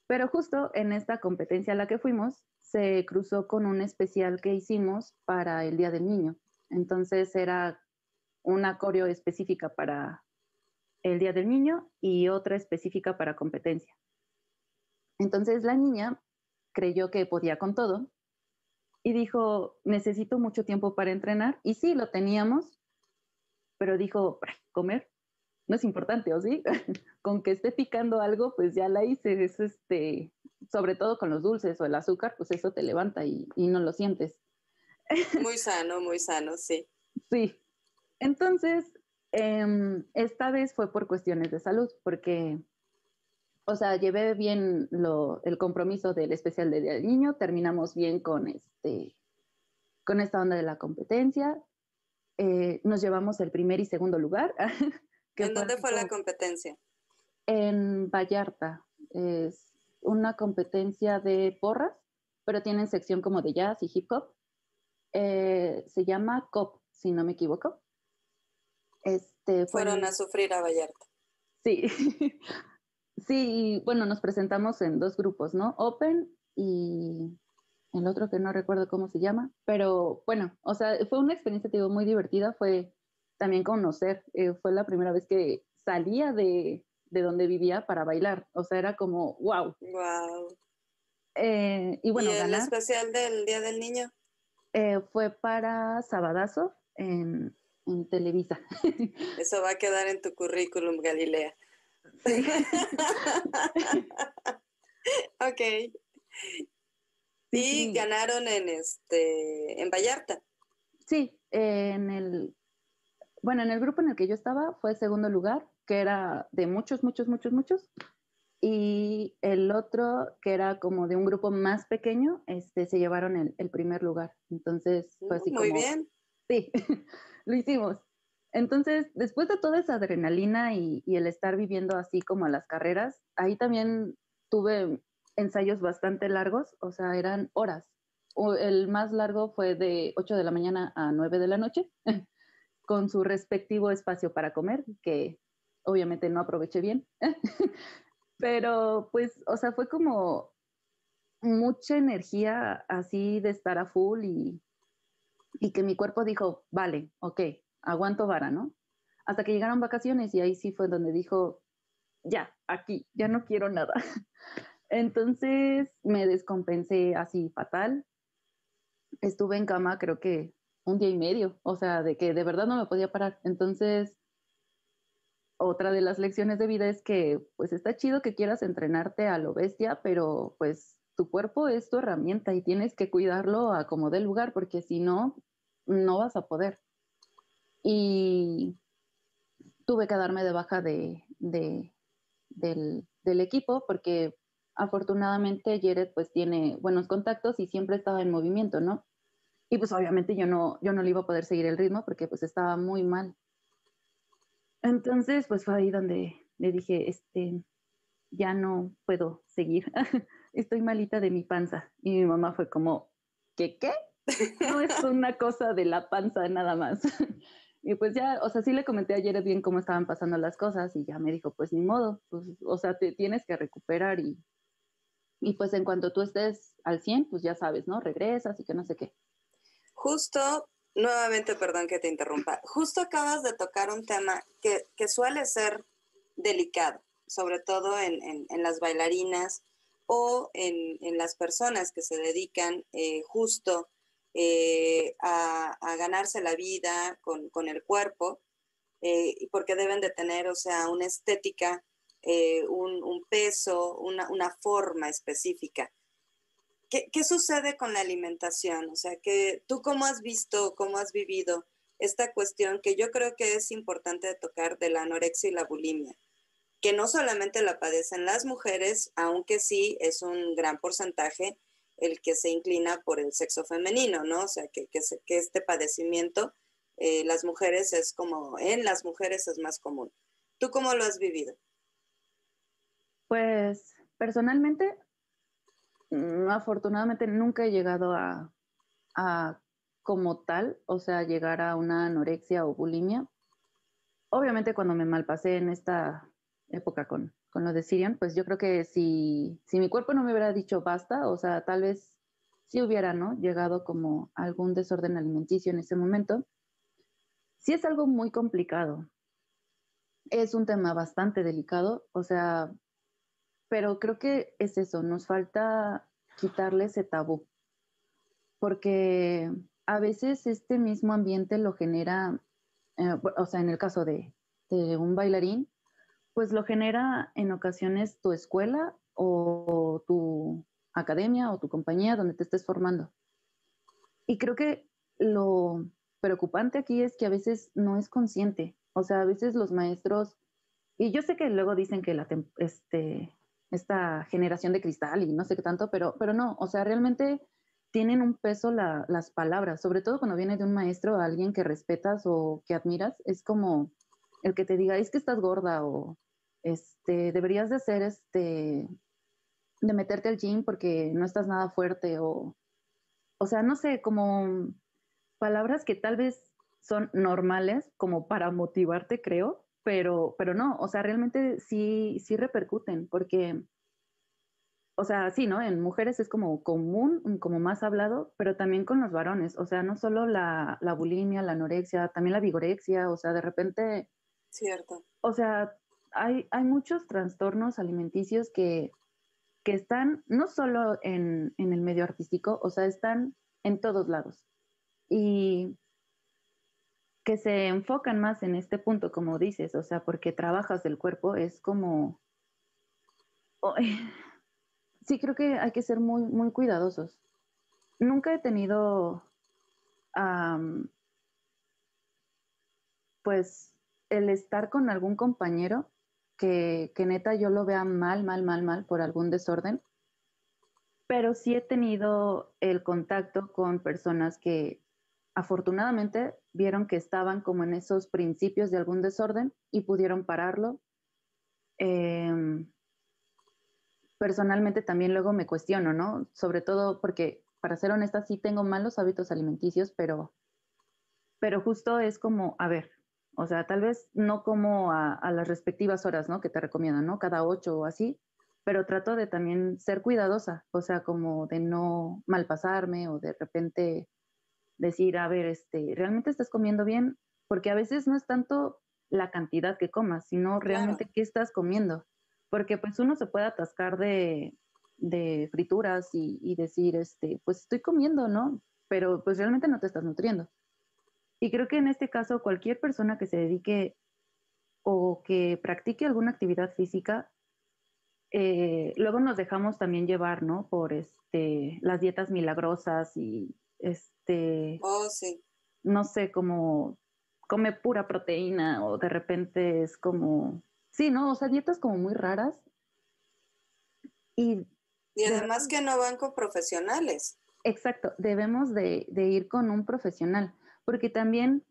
Pero justo en esta competencia a la que fuimos, se cruzó con un especial que hicimos para el Día del Niño. Entonces era una coreo específica para el Día del Niño y otra específica para competencia. Entonces la niña creyó que podía con todo y dijo, necesito mucho tiempo para entrenar. Y sí, lo teníamos, pero dijo, comer no es importante, ¿o sí? con que esté picando algo, pues ya la hice. Es este, sobre todo con los dulces o el azúcar, pues eso te levanta y, no lo sientes. Muy sano, muy sano, sí. Sí. Entonces, em, esta vez fue por cuestiones de salud, porque o sea, llevé bien el compromiso del especial de Día del Niño, terminamos bien con, este, con esta onda de la competencia, eh, nos llevamos el primer y segundo lugar. ¿En dónde fue la competencia? En Vallarta, es una competencia de porras, pero tienen sección como de jazz y hip hop. Eh, se llama COP, si no me equivoco. Este, Fueron a sufrir a Vallarta. Sí, Sí, bueno, nos presentamos en dos grupos, ¿no? Open y el otro que no recuerdo cómo se llama, pero bueno, o sea, fue una experiencia, digo, muy divertida, fue también conocer, eh, fue la primera vez que salía de, donde vivía para bailar, o sea, era como, wow. Wow. Eh, y bueno, ¿Y el especial del Día del Niño? Eh, fue para Sabadazo en, en Televisa. Eso va a quedar en tu currículum, Galilea. Sí. ok. Y ganaron en este en Vallarta. Sí, en el bueno, en el grupo en el que yo estaba fue segundo lugar, que era de muchos, muchos, muchos, muchos. Y el otro, que era como de un grupo más pequeño, este, se llevaron el, primer lugar. Entonces fue así Muy bien. Sí, lo hicimos. Entonces, después de toda esa adrenalina y, el estar viviendo así como a las carreras, ahí también tuve ensayos bastante largos, o sea, eran horas. el más largo fue de 8 de la mañana a 9 de la noche, con su respectivo espacio para comer, que obviamente no aproveché bien. Pero pues, o sea, fue como mucha energía así de estar a full y, y que mi cuerpo dijo, vale, ok, aguanto vara, ¿no? Hasta que llegaron vacaciones y ahí sí fue donde dijo, ya, aquí, ya no quiero nada. Entonces me descompensé así fatal. Estuve en cama creo que un día y medio, o sea, de que de verdad no me podía parar. Entonces, otra de las lecciones de vida es que pues está chido que quieras entrenarte a lo bestia, pero pues tu cuerpo es tu herramienta y tienes que cuidarlo a como dé lugar, porque si no, no vas a poder y tuve que darme de baja de, del, equipo porque afortunadamente Jared pues tiene buenos contactos y siempre estaba en movimiento, ¿no? Y pues obviamente yo no, yo no le iba a poder seguir el ritmo porque pues estaba muy mal. Entonces pues fue ahí donde le dije, este, ya no puedo seguir, estoy malita de mi panza. Y mi mamá fue como, ¿qué qué? No es una cosa de la panza nada más. Y pues ya, o sea, sí le comenté ayer bien cómo estaban pasando las cosas y ya me dijo, pues ni modo, pues, o sea, te tienes que recuperar y, y pues en cuanto tú estés al 100, pues ya sabes, ¿no? Regresas y que no sé qué. Justo, nuevamente, perdón que te interrumpa, justo acabas de tocar un tema que, que suele ser delicado, sobre todo en, en, las bailarinas o en, en, las personas que se dedican eh, justo eh, a, ganarse la vida con, el cuerpo, eh, porque deben de tener, o sea, una estética, eh, un, peso, una, forma específica. ¿Qué, ¿Qué, sucede con la alimentación? O sea, que tú cómo has visto, cómo has vivido esta cuestión que yo creo que es importante tocar de la anorexia y la bulimia, que no solamente la padecen las mujeres, aunque sí es un gran porcentaje, el que se inclina por el sexo femenino, ¿no? O sea, que, que, este padecimiento, eh, las mujeres es como, en las mujeres es más común. ¿Tú cómo lo has vivido? Pues personalmente, mm, afortunadamente nunca he llegado a, a como tal, o sea, llegar a una anorexia o bulimia. Obviamente cuando me malpasé en esta época con, con lo de Sirian, pues yo creo que si, si mi cuerpo no me hubiera dicho basta, o sea, tal vez si hubiera, ¿no? Llegado como algún desorden alimenticio en ese momento. Sí es algo muy complicado. Es un tema bastante delicado, o sea, pero creo que es eso, nos falta quitarle ese tabú, porque a veces este mismo ambiente lo genera, eh, o sea, en el caso de, de, un bailarín, pues lo genera en ocasiones tu escuela o tu academia o tu compañía donde te estés formando. Y creo que lo preocupante aquí es que a veces no es consciente, o sea, a veces los maestros, y yo sé que luego dicen que la, este, esta generación de cristal y no sé qué tanto, pero, pero no, o sea, realmente tienen un peso las palabras, sobre todo cuando viene de un maestro, alguien que respetas o que admiras, es como el que te diga, es que estás gorda o este, deberías de hacer este, de meterte al gym porque no estás nada fuerte o, o sea, no sé, como palabras que tal vez son normales como para motivarte, creo, pero, pero no, o sea, realmente sí, sí repercuten, porque, o sea, sí, ¿no? En mujeres es como común, como más hablado, pero también con los varones, o sea, no solo la, la bulimia, la anorexia, también la vigorexia, o sea, de repente... Cierto. O sea, hay, muchos trastornos alimenticios que, que están no solo en, en el medio artístico, o sea, están en todos lados. Y que se enfocan más en este punto, como dices, o sea, porque trabajas del cuerpo, es como... sí, creo que hay que ser muy, muy cuidadosos. Nunca he tenido, pues, el estar con algún compañero que, que neta yo lo vea mal, mal, mal, mal por algún desorden, pero sí he tenido el contacto con personas que afortunadamente vieron que estaban como en esos principios de algún desorden y pudieron pararlo. Em, personalmente también luego me cuestiono, ¿no? Sobre todo porque, para ser honesta, sí tengo malos hábitos alimenticios, pero, pero justo es como, a ver, o sea, tal vez no como a, a las respectivas horas, ¿no? Que te recomiendan, ¿no? Cada ocho o así, pero trato de también ser cuidadosa, o sea, como de no malpasarme o de repente decir, a ver, este, ¿realmente estás comiendo bien? Porque a veces no es tanto la cantidad que comas, sino realmente qué estás comiendo. Porque pues uno se puede atascar de, de frituras y, y, decir, este, pues estoy comiendo, ¿no? Pero pues realmente no te estás nutriendo. Y creo que en este caso cualquier persona que se dedique o que practique alguna actividad física, eh, luego nos dejamos también llevar, ¿no? Por este, las dietas milagrosas y este, oh, sí. no sé, como come pura proteína o de repente es como, sí, ¿no? O sea, dietas como muy raras. Y, y además que no van con profesionales. Exacto, debemos de, de ir con un profesional, porque también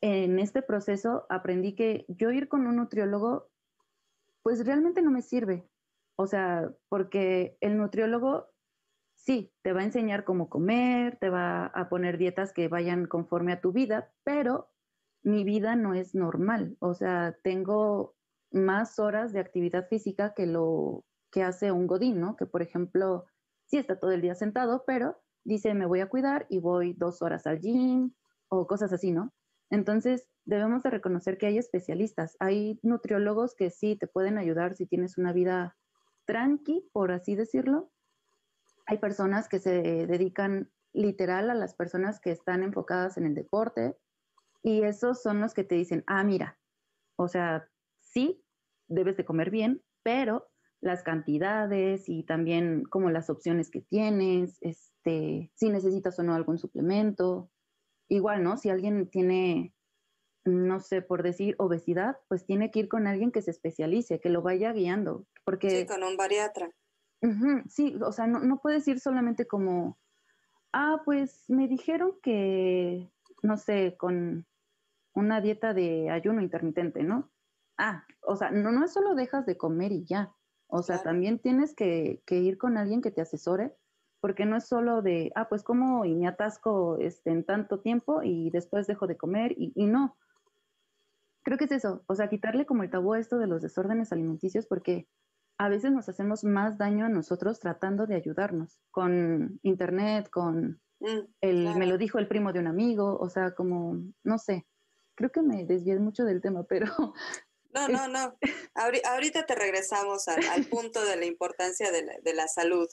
en este proceso aprendí que yo ir con un nutriólogo, pues realmente no me sirve. O sea, porque el nutriólogo sí, te va a enseñar cómo comer, te va a poner dietas que vayan conforme a tu vida, pero mi vida no es normal. O sea, tengo más horas de actividad física que lo que hace un godín, ¿no? Que por ejemplo, sí está todo el día sentado, pero dice, me voy a cuidar y voy dos horas al gym o cosas así, ¿no? Entonces, debemos de reconocer que hay especialistas, hay nutriólogos que sí te pueden ayudar si tienes una vida tranqui, por así decirlo, hay personas que se dedican literal a las personas que están enfocadas en el deporte y esos son los que te dicen, ah, mira, o sea, sí, debes de comer bien, pero las cantidades y también como las opciones que tienes, este, si necesitas o no algún suplemento. Igual, ¿no? Si alguien tiene, no sé, por decir obesidad, pues tiene que ir con alguien que se especialice, que lo vaya guiando, porque... Sí, con un bariatra. sí, o sea, no, no puedes ir solamente como, ah, pues me dijeron que, no sé, con una dieta de ayuno intermitente, ¿no? Ah, o sea, no, no es solo dejas de comer y ya. O sea, también tienes que, ir con alguien que te asesore, porque no es solo de, ah, pues como y me atasco este, en tanto tiempo y después dejo de comer y, y no. Creo que es eso, o sea, quitarle como el tabú a esto de los desórdenes alimenticios, porque a veces nos hacemos más daño a nosotros tratando de ayudarnos con internet, con mm, el, me lo dijo el primo de un amigo, o sea, como, no sé, creo que me desvié mucho del tema, pero... No, no, no. ahorita te regresamos al, punto de la importancia de la, salud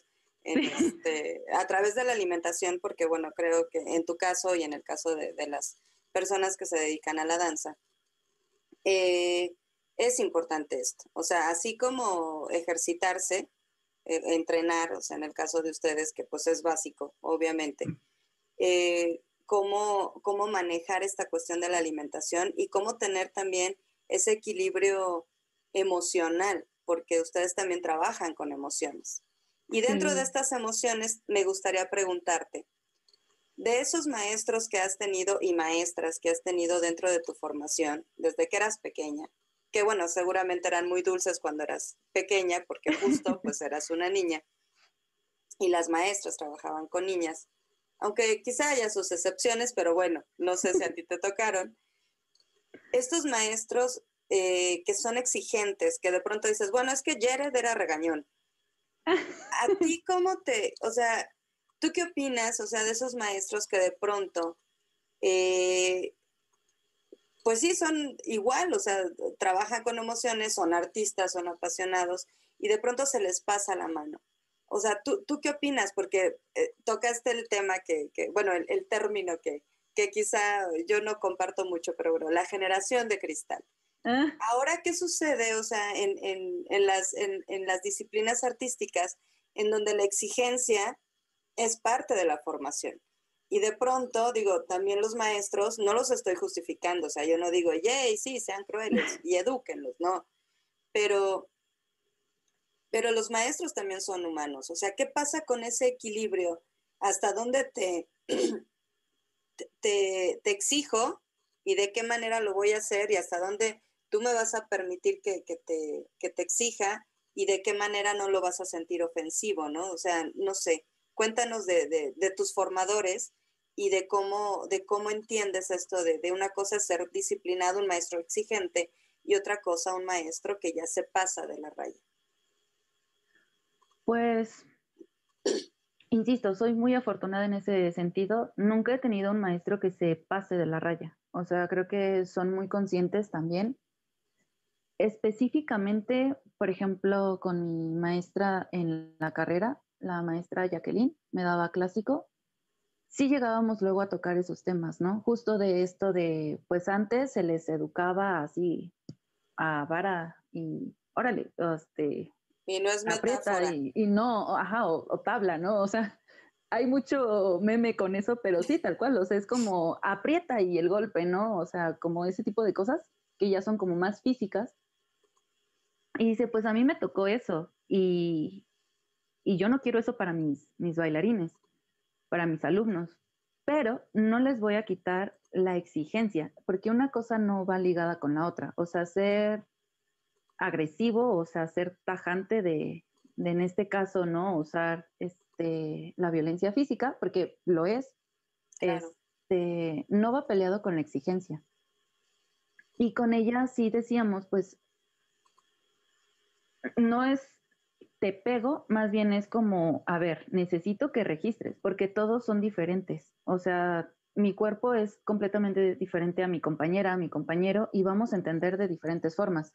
este, a través de la alimentación, porque bueno, creo que en tu caso y en el caso de, las personas que se dedican a la danza, eh, es importante esto. O sea, así como ejercitarse, eh, entrenar, o sea, en el caso de ustedes, que pues es básico, obviamente, eh, cómo, cómo manejar esta cuestión de la alimentación y cómo tener también ese equilibrio emocional, porque ustedes también trabajan con emociones. Y dentro de estas emociones, me gustaría preguntarte, de esos maestros que has tenido y maestras que has tenido dentro de tu formación, desde que eras pequeña, que bueno, seguramente eran muy dulces cuando eras pequeña, porque justo pues eras una niña, y las maestras trabajaban con niñas aunque quizá haya sus excepciones, pero bueno, no sé si a ti te tocaron. Estos maestros eh, que son exigentes, que de pronto dices, bueno, es que Jared era regañón. ¿A ti cómo te, o sea, tú qué opinas, o sea, de esos maestros que de pronto, eh, pues sí, son igual, o sea, trabajan con emociones, son artistas, son apasionados, y de pronto se les pasa la mano? O sea, ¿tú, tú qué opinas? Porque eh, tocaste el tema que, bueno, el, término que, que, quizá yo no comparto mucho, pero bueno, la generación de cristal. Ah. Ahora, ¿qué sucede? O sea, en, en, en las, en, las disciplinas artísticas, en donde la exigencia es parte de la formación. Y de pronto, digo, también los maestros, no los estoy justificando, o sea, yo no digo, yay, sí, sean crueles y edúquenlos, no. Pero pero los maestros también son humanos. O sea, ¿qué pasa con ese equilibrio? ¿Hasta dónde te, te, exijo y de qué manera lo voy a hacer y hasta dónde tú me vas a permitir que, te, te exija y de qué manera no lo vas a sentir ofensivo, ¿no? O sea, no sé, cuéntanos de, tus formadores y de cómo, de cómo entiendes esto de, de, una cosa ser disciplinado, un maestro exigente, y otra cosa un maestro que ya se pasa de la raya. Pues, insisto, soy muy afortunada en ese sentido. Nunca he tenido un maestro que se pase de la raya. O sea, creo que son muy conscientes también. Específicamente, por ejemplo, con mi maestra en la carrera, la maestra Jacqueline, me daba clásico. Sí llegábamos luego a tocar esos temas, ¿no? Justo de esto de, pues antes se les educaba así a vara y, órale, este, y no es metáfora. Y, y, no, ajá, o, tabla, ¿no? O sea, hay mucho meme con eso, pero sí, tal cual, o sea, es como aprieta y el golpe, ¿no? O sea, como ese tipo de cosas que ya son como más físicas. Y dice, pues a mí me tocó eso y, y yo no quiero eso para mis, mis bailarines, para mis alumnos, pero no les voy a quitar la exigencia, porque una cosa no va ligada con la otra. O sea, ser agresivo, o sea, ser tajante de, en este caso, ¿no? Usar este, la violencia física, porque lo es, este, no va peleado con la exigencia. Y con ella sí decíamos, pues, no es te pego, más bien es como, a ver, necesito que registres, porque todos son diferentes. O sea, mi cuerpo es completamente diferente a mi compañera, a mi compañero, y vamos a entender de diferentes formas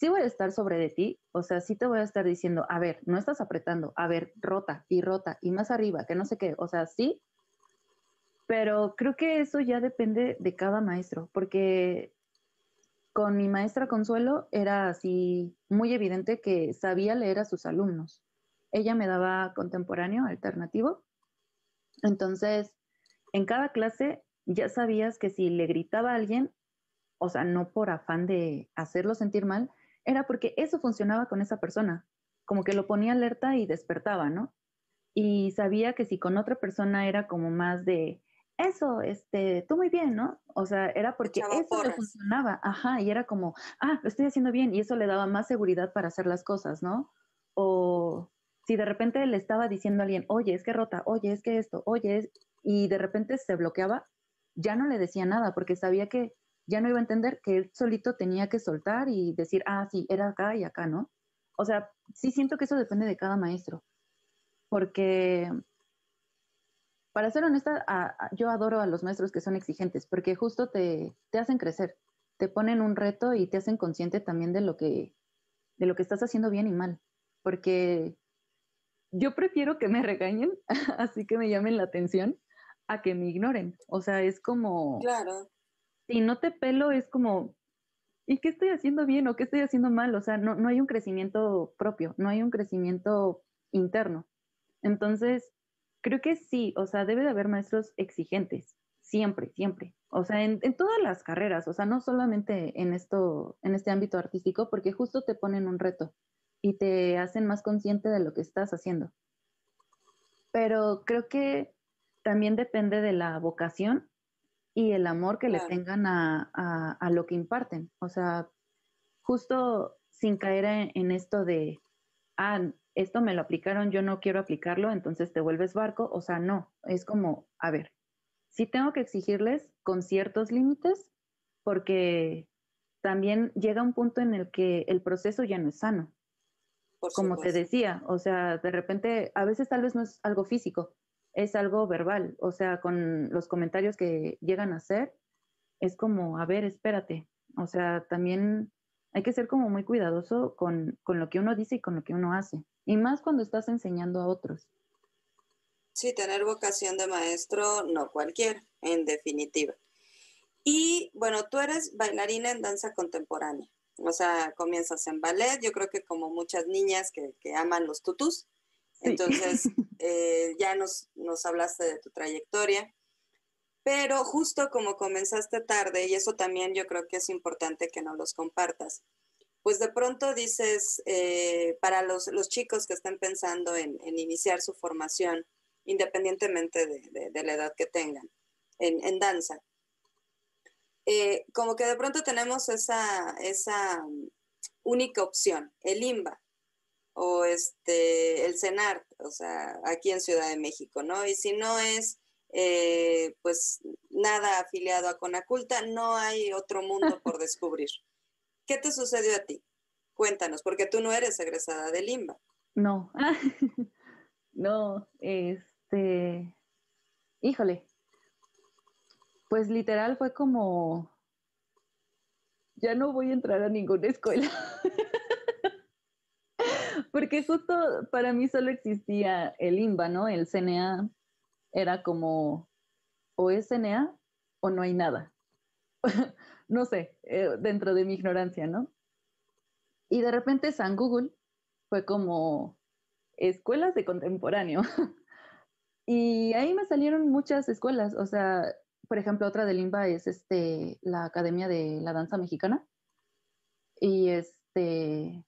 sí voy a estar sobre de ti, o sea, sí te voy a estar diciendo, a ver, no estás apretando, a ver, rota y rota y más arriba, que no sé qué, o sea, sí, pero creo que eso ya depende de cada maestro, porque con mi maestra Consuelo era así muy evidente que sabía leer a sus alumnos. Ella me daba contemporáneo, alternativo. Entonces, en cada clase ya sabías que si le gritaba a alguien, o sea, no por afán de hacerlo sentir mal, era porque eso funcionaba con esa persona. como que lo ponía alerta y despertaba, ¿no? Y sabía que si con otra persona era como más de, eso, este, tú muy bien, ¿no? O sea, era porque eso le funcionaba, ajá, y era como, ah, lo estoy haciendo bien, y eso le daba más seguridad para hacer las cosas, ¿no? O si de repente le estaba diciendo a alguien, oye, es que rota, oye, es que esto, oye, y de repente se bloqueaba, ya no le decía nada, porque sabía que ya no iba a entender que él solito tenía que soltar y decir, ah, sí, era acá y acá, ¿no? O sea, sí siento que eso depende de cada maestro, porque para ser honesta, yo adoro a los maestros que son exigentes, porque justo te, te, hacen crecer, te ponen un reto y te hacen consciente también de lo que, de lo que estás haciendo bien y mal. Porque yo prefiero que me regañen, así que me llamen la atención, a que me ignoren. O sea, es como... Claro. Si no te pelo, es como, ¿y qué estoy haciendo bien o qué estoy haciendo mal? O sea, no, no hay un crecimiento propio, no hay un crecimiento interno. Entonces, Creo que sí, o sea, debe de haber maestros exigentes, siempre, siempre. O sea, en, todas las carreras, o sea, no solamente en esto, en este ámbito artístico, porque justo te ponen un reto y te hacen más consciente de lo que estás haciendo. Pero creo que también depende de la vocación y el amor que le tengan a, a, lo que imparten. O sea, justo sin caer en, en esto de, ah, esto me lo aplicaron, yo no quiero aplicarlo, entonces te vuelves barco. O sea, no, es como, a ver, sí tengo que exigirles con ciertos límites porque también llega un punto en el que el proceso ya no es sano. como te decía, o sea, de repente, a veces tal vez no es algo físico, es algo verbal, o sea, con los comentarios que llegan a hacer, es como, a ver, espérate, o sea, también hay que ser como muy cuidadoso con, con lo que uno dice y con lo que uno hace. Y más cuando estás enseñando a otros. Sí, tener vocación de maestro, no cualquier, en definitiva. Y bueno, tú eres bailarina en danza contemporánea. O sea, comienzas en ballet, yo creo que como muchas niñas que, aman los tutus. Entonces, eh, ya nos, nos hablaste de tu trayectoria. Pero justo como comenzaste tarde, y eso también yo creo que es importante que nos los compartas, pues de pronto dices, eh, para los, chicos que estén pensando en, iniciar su formación, independientemente de, la edad que tengan, en, danza, eh, como que de pronto tenemos esa, esa única opción, el IMBA o este, el CENAR, o sea, aquí en Ciudad de México, ¿no? Y si no es, eh, pues, nada afiliado a Conaculta, no hay otro mundo por descubrir. ¿Qué te sucedió a ti? Cuéntanos, porque tú no eres egresada de Limba. No, no, este, híjole, pues literal fue como, ya no voy a entrar a ninguna escuela. Porque justo para mí solo existía el IMBA, ¿no? El CNA era como, o es CNA o no hay nada. no sé, eh, dentro de mi ignorancia, ¿no? Y de repente San Google fue como escuelas de contemporáneo. y ahí me salieron muchas escuelas, o sea, por ejemplo, otra de Limba es este, la Academia de la Danza Mexicana. Y este,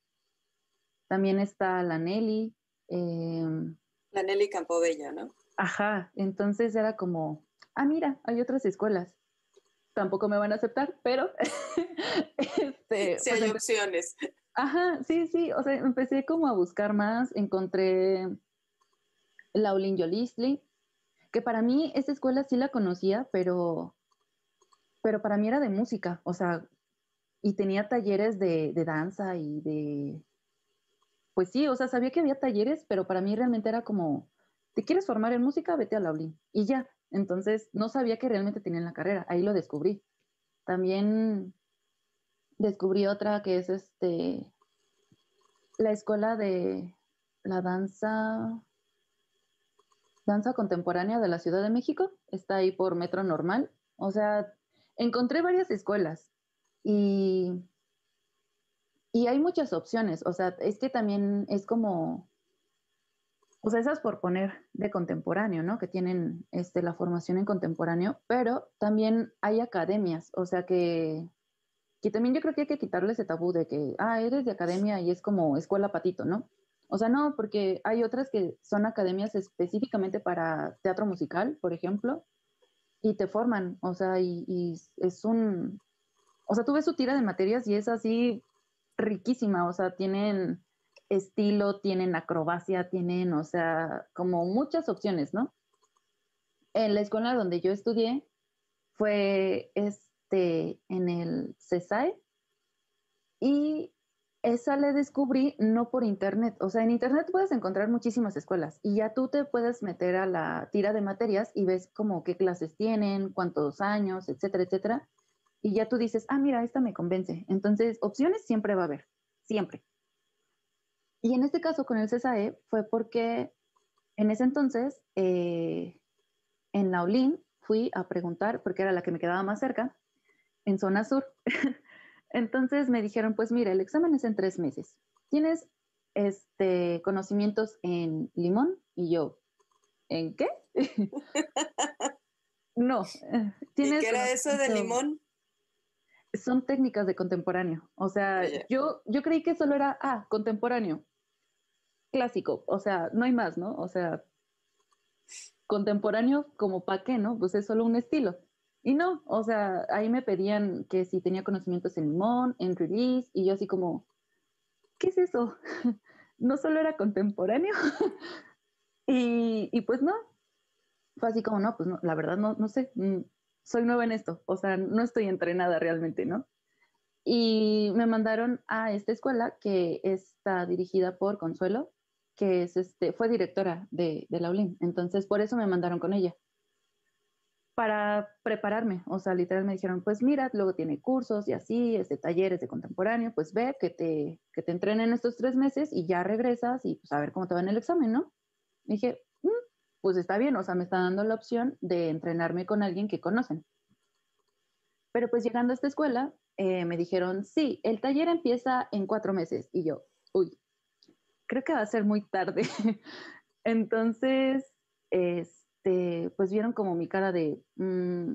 también está la Nelly. Em, la Nelly Campobello, ¿no? Ajá, entonces era como, ah, mira, hay otras escuelas tampoco me van a aceptar, pero este, sí pues hay opciones. Ajá, sí, sí, o sea, empecé como a buscar más, encontré Laulin Yolistli, que para mí esa escuela sí la conocía, pero, pero para mí era de música, o sea, y tenía talleres de, de danza y de, pues sí, o sea, sabía que había talleres, pero para mí realmente era como, ¿te quieres formar en música? Vete a Laulin. Y ya, entonces, no sabía que realmente tenían la carrera, ahí lo descubrí. También descubrí otra que es este la escuela de la danza danza contemporánea de la Ciudad de México, está ahí por Metro Normal. O sea, encontré varias escuelas y y hay muchas opciones, o sea, es que también es como o sea, esas por poner de contemporáneo, ¿no? Que tienen este, la formación en contemporáneo, pero también hay academias, o sea que, que también yo creo que hay que quitarle ese tabú de que, ah, eres de academia y es como escuela patito, ¿no? O sea, no, porque hay otras que son academias específicamente para teatro musical, por ejemplo, y te forman, o sea, y, es un, o sea, tú ves su tira de materias y es así riquísima, o sea, tienen estilo, tienen acrobacia, tienen, o sea, como muchas opciones, ¿no? En la escuela donde yo estudié fue este en el CESAE y esa le descubrí no por internet. O sea, en internet puedes encontrar muchísimas escuelas y ya tú te puedes meter a la tira de materias y ves como qué clases tienen, cuántos años, etcétera, etcétera. Y ya tú dices, ah, mira, esta me convence. Entonces, opciones siempre va a haber, siempre. Y en este caso con el CSAE fue porque en ese entonces, eh, en Naulín, fui a preguntar, porque era la que me quedaba más cerca, en zona sur. Entonces me dijeron, pues mira, el examen es en tres meses. ¿Tienes este, conocimientos en limón? Y yo, ¿en qué? no. ¿Tienes ¿Y qué era eso de limón? Son técnicas de contemporáneo. O sea, yo, yo creí que solo era, ah, contemporáneo, clásico. O sea, no hay más, ¿no? O sea, contemporáneo como pa' qué, ¿no? Pues es solo un estilo. Y no, o sea, ahí me pedían que si tenía conocimientos en limón, en release, y yo así como, ¿qué es eso? no solo era contemporáneo. y, y, pues no, fue así como, no, pues no, la verdad no, no sé, mm, soy nueva en esto, o sea, no estoy entrenada realmente, ¿no? Y me mandaron a esta escuela que está dirigida por Consuelo, que es este, fue directora de, de la. Entonces, por eso me mandaron con ella para prepararme. O sea, literal me dijeron, pues mira, luego tiene cursos y así, este, talleres de contemporáneo, pues ve que te, que te entrenen estos tres meses y ya regresas y pues a ver cómo te va en el examen, ¿no? dije, mm, pues está bien, o sea, me está dando la opción de entrenarme con alguien que conocen. Pero pues llegando a esta escuela, eh, me dijeron, sí, el taller empieza en cuatro meses. Y yo, uy, creo que va a ser muy tarde. Entonces, es este, pues vieron como mi cara de, mm,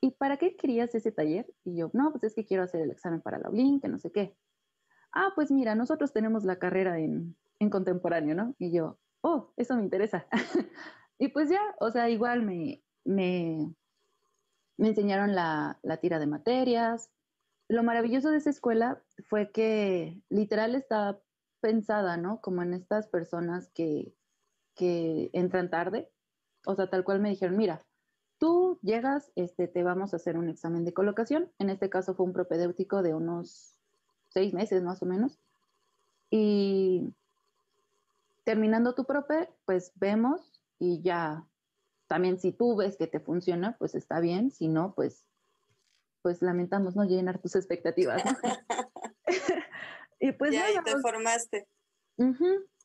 ¿y para qué querías ese taller? Y yo, no, pues es que quiero hacer el examen para la ULIN, que no sé qué. Ah, pues mira, nosotros tenemos la carrera en, en contemporáneo, ¿no? Y yo, oh, eso me interesa. y pues ya, o sea, igual me, me, me enseñaron la, la tira de materias. Lo maravilloso de esa escuela fue que literal está pensada, ¿no? Como en estas personas que, que entran tarde o sea, tal cual me dijeron, mira, tú llegas, este, te vamos a hacer un examen de colocación. En este caso fue un propedéutico de unos seis meses más o menos. Y terminando tu prope, pues vemos y ya también si tú ves que te funciona, pues está bien. Si no, pues, pues lamentamos no llenar tus expectativas. y pues ya, te formaste.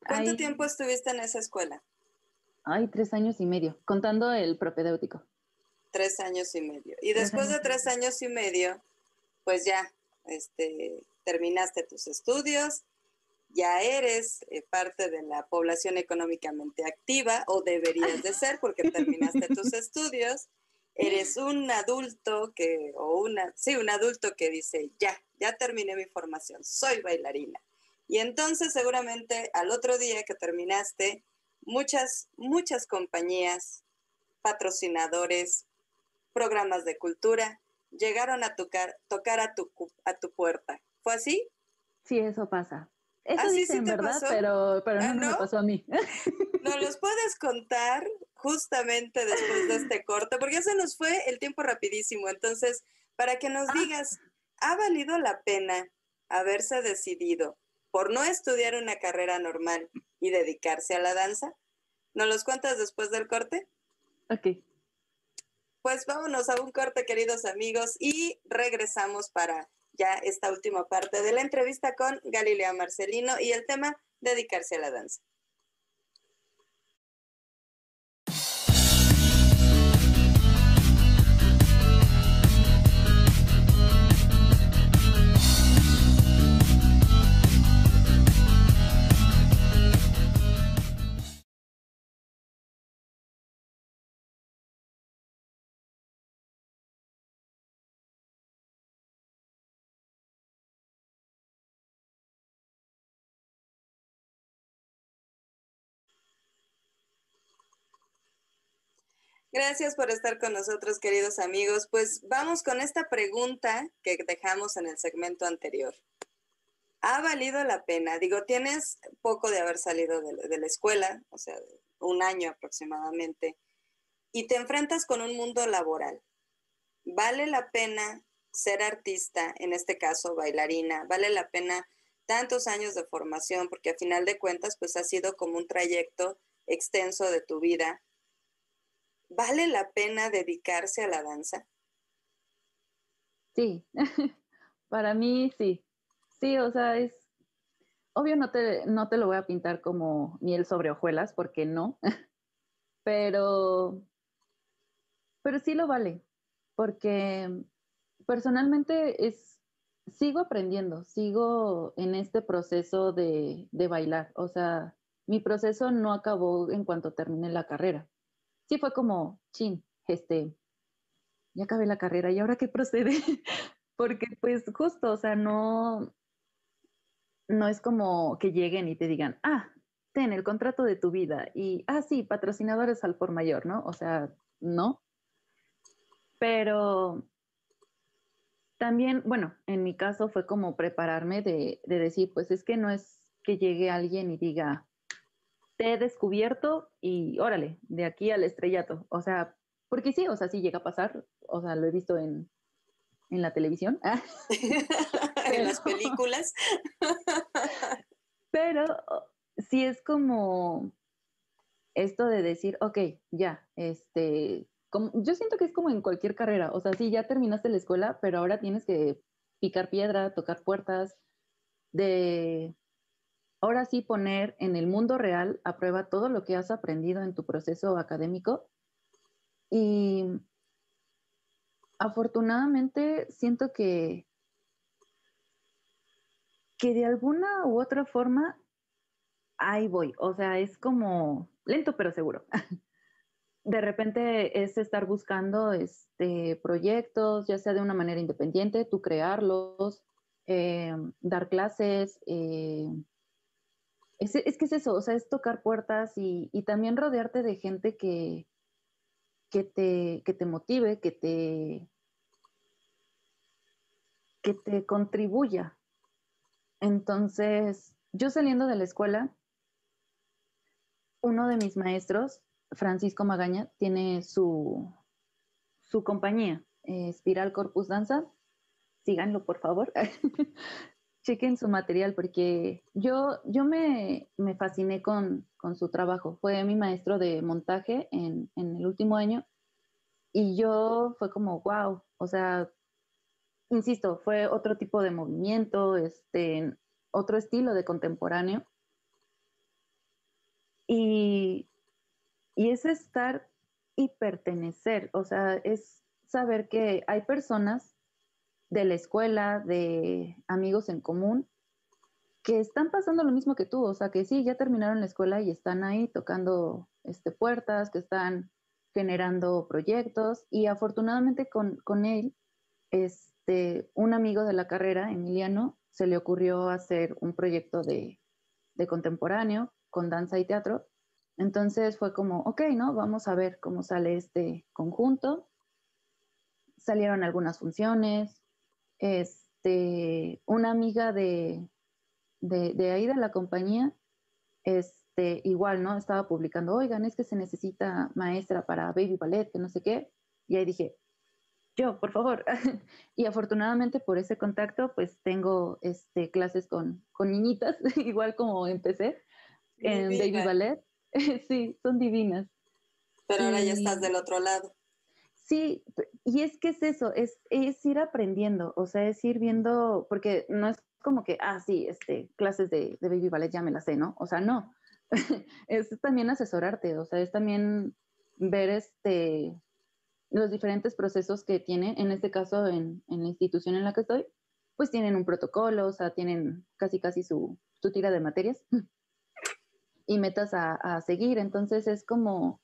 ¿Cuánto tiempo estuviste en esa escuela? Ay, tres años y medio, contando el propedéutico. Tres años y medio. Y después de tres años y medio, pues ya, este, terminaste tus estudios, ya eres eh, parte de la población económicamente activa, o deberías de ser porque terminaste tus estudios. Eres un adulto que, o una, sí, un adulto que dice, ya, ya terminé mi formación, soy bailarina. Y entonces seguramente al otro día que terminaste, muchas, muchas compañías, patrocinadores, programas de cultura, llegaron a tocar, tocar a, tu, a tu puerta. ¿Fue así? Sí, eso pasa. Eso ¿Ah, dicen, ¿verdad? Pero, pero no, no, me pasó a mí. ¿Nos los puedes contar justamente después de este corte? Porque se nos fue el tiempo rapidísimo. Entonces, para que nos ah. digas, ¿ha valido la pena haberse decidido por no estudiar una carrera normal y dedicarse a la danza? ¿Nos los cuentas después del corte? Ok. Pues vámonos a un corte, queridos amigos, y regresamos para ya esta última parte de la entrevista con Galilea Marcelino y el tema dedicarse a la danza. Gracias por estar con nosotros, queridos amigos. Pues vamos con esta pregunta que dejamos en el segmento anterior. ¿Ha valido la pena? Digo, tienes poco de haber salido de, la escuela, o sea, un año aproximadamente, y te enfrentas con un mundo laboral. ¿Vale la pena ser artista, en este caso bailarina? ¿Vale la pena tantos años de formación? Porque a final de cuentas, pues ha sido como un trayecto extenso de tu vida ¿Vale la pena dedicarse a la danza? Sí, para mí sí. Sí, o sea, es obvio no te, no te lo voy a pintar como miel sobre hojuelas, porque no, pero, pero sí lo vale, porque personalmente es, sigo aprendiendo, sigo en este proceso de, de bailar, o sea, mi proceso no acabó en cuanto terminé la carrera sí fue como, chin, este, ya acabé la carrera y ahora qué procede, porque pues justo, o sea, no, no es como que lleguen y te digan, ah, ten el contrato de tu vida y, ah, sí, patrocinadores al por mayor, ¿no? O sea, no. Pero también, bueno, en mi caso fue como prepararme de, de decir, pues es que no es que llegue alguien y diga, te he descubierto y órale, de aquí al estrellato. O sea, porque sí, o sea, sí llega a pasar, o sea, lo he visto en, en la televisión. en las películas. pero sí es como esto de decir, ok, ya, este, como, yo siento que es como en cualquier carrera, o sea, sí, ya terminaste la escuela, pero ahora tienes que picar piedra, tocar puertas, de ahora sí poner en el mundo real a prueba todo lo que has aprendido en tu proceso académico. Y afortunadamente siento que, que de alguna u otra forma ahí voy. O sea, es como lento pero seguro. de repente es estar buscando este, proyectos, ya sea de una manera independiente, tú crearlos, eh, dar clases, eh, es, que es eso, o sea, es tocar puertas y, también rodearte de gente que, que, te, que te motive, que te, que te contribuya. Entonces, yo saliendo de la escuela, uno de mis maestros, Francisco Magaña, tiene su, su compañía, Espiral Corpus Danza. Síganlo, por favor. chequen su material porque yo, yo me, fasciné con, su trabajo. Fue mi maestro de montaje en, el último año y yo fue como, wow, o sea, insisto, fue otro tipo de movimiento, este, otro estilo de contemporáneo. Y, y es estar y pertenecer, o sea, es saber que hay personas de la escuela, de amigos en común, que están pasando lo mismo que tú, o sea, que sí, ya terminaron la escuela y están ahí tocando este, puertas, que están generando proyectos y afortunadamente con, él, este, un amigo de la carrera, Emiliano, se le ocurrió hacer un proyecto de, de contemporáneo con danza y teatro. Entonces fue como, ok, ¿no? Vamos a ver cómo sale este conjunto. Salieron algunas funciones, este, una amiga de, de, ahí de la compañía, este, igual, ¿no? Estaba publicando, oigan, es que se necesita maestra para baby ballet, que no sé qué. Y ahí dije, yo, por favor. y afortunadamente por ese contacto, pues tengo este, clases con, con niñitas, igual como empecé en baby ballet. sí, son divinas. Pero ahora ya estás del otro lado. Sí, y es que es eso, es, es ir aprendiendo, o sea, es ir viendo, porque no es como que, ah, sí, este, clases de, baby ballet ya me las sé, ¿no? O sea, no, es también asesorarte, o sea, es también ver este, los diferentes procesos que tiene, en este caso en, en, la institución en la que estoy, pues tienen un protocolo, o sea, tienen casi casi su, su tira de materias y metas a seguir, entonces es como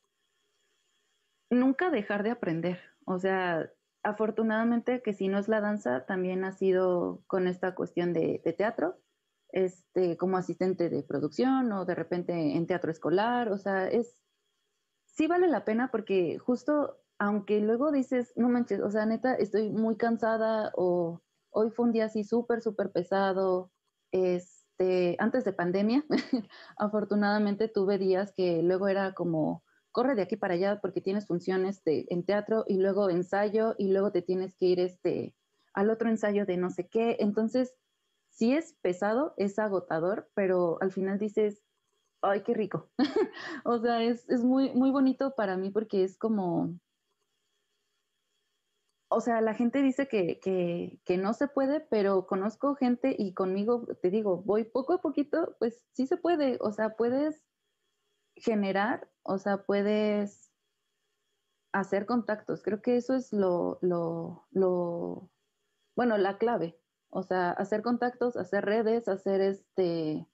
nunca dejar de aprender. O sea, afortunadamente que si no es la danza, también ha sido con esta cuestión de, teatro, este, como asistente de producción o de repente en teatro escolar. O sea, es sí vale la pena porque justo, aunque luego dices, no manches, o sea, neta, estoy muy cansada o hoy fue un día así súper, súper pesado, este, antes de pandemia, afortunadamente tuve días que luego era como, corre de aquí para allá porque tienes funciones de, en teatro y luego ensayo y luego te tienes que ir este, al otro ensayo de no sé qué. Entonces, sí es pesado, es agotador, pero al final dices, ay, qué rico. o sea, es, muy, muy bonito para mí porque es como, o sea, la gente dice que, que, no se puede, pero conozco gente y conmigo, te digo, voy poco a poquito, pues sí se puede, o sea, puedes generar, o sea, puedes hacer contactos. Creo que eso es lo, lo, lo, bueno, la clave. O sea, hacer contactos, hacer redes, hacer este,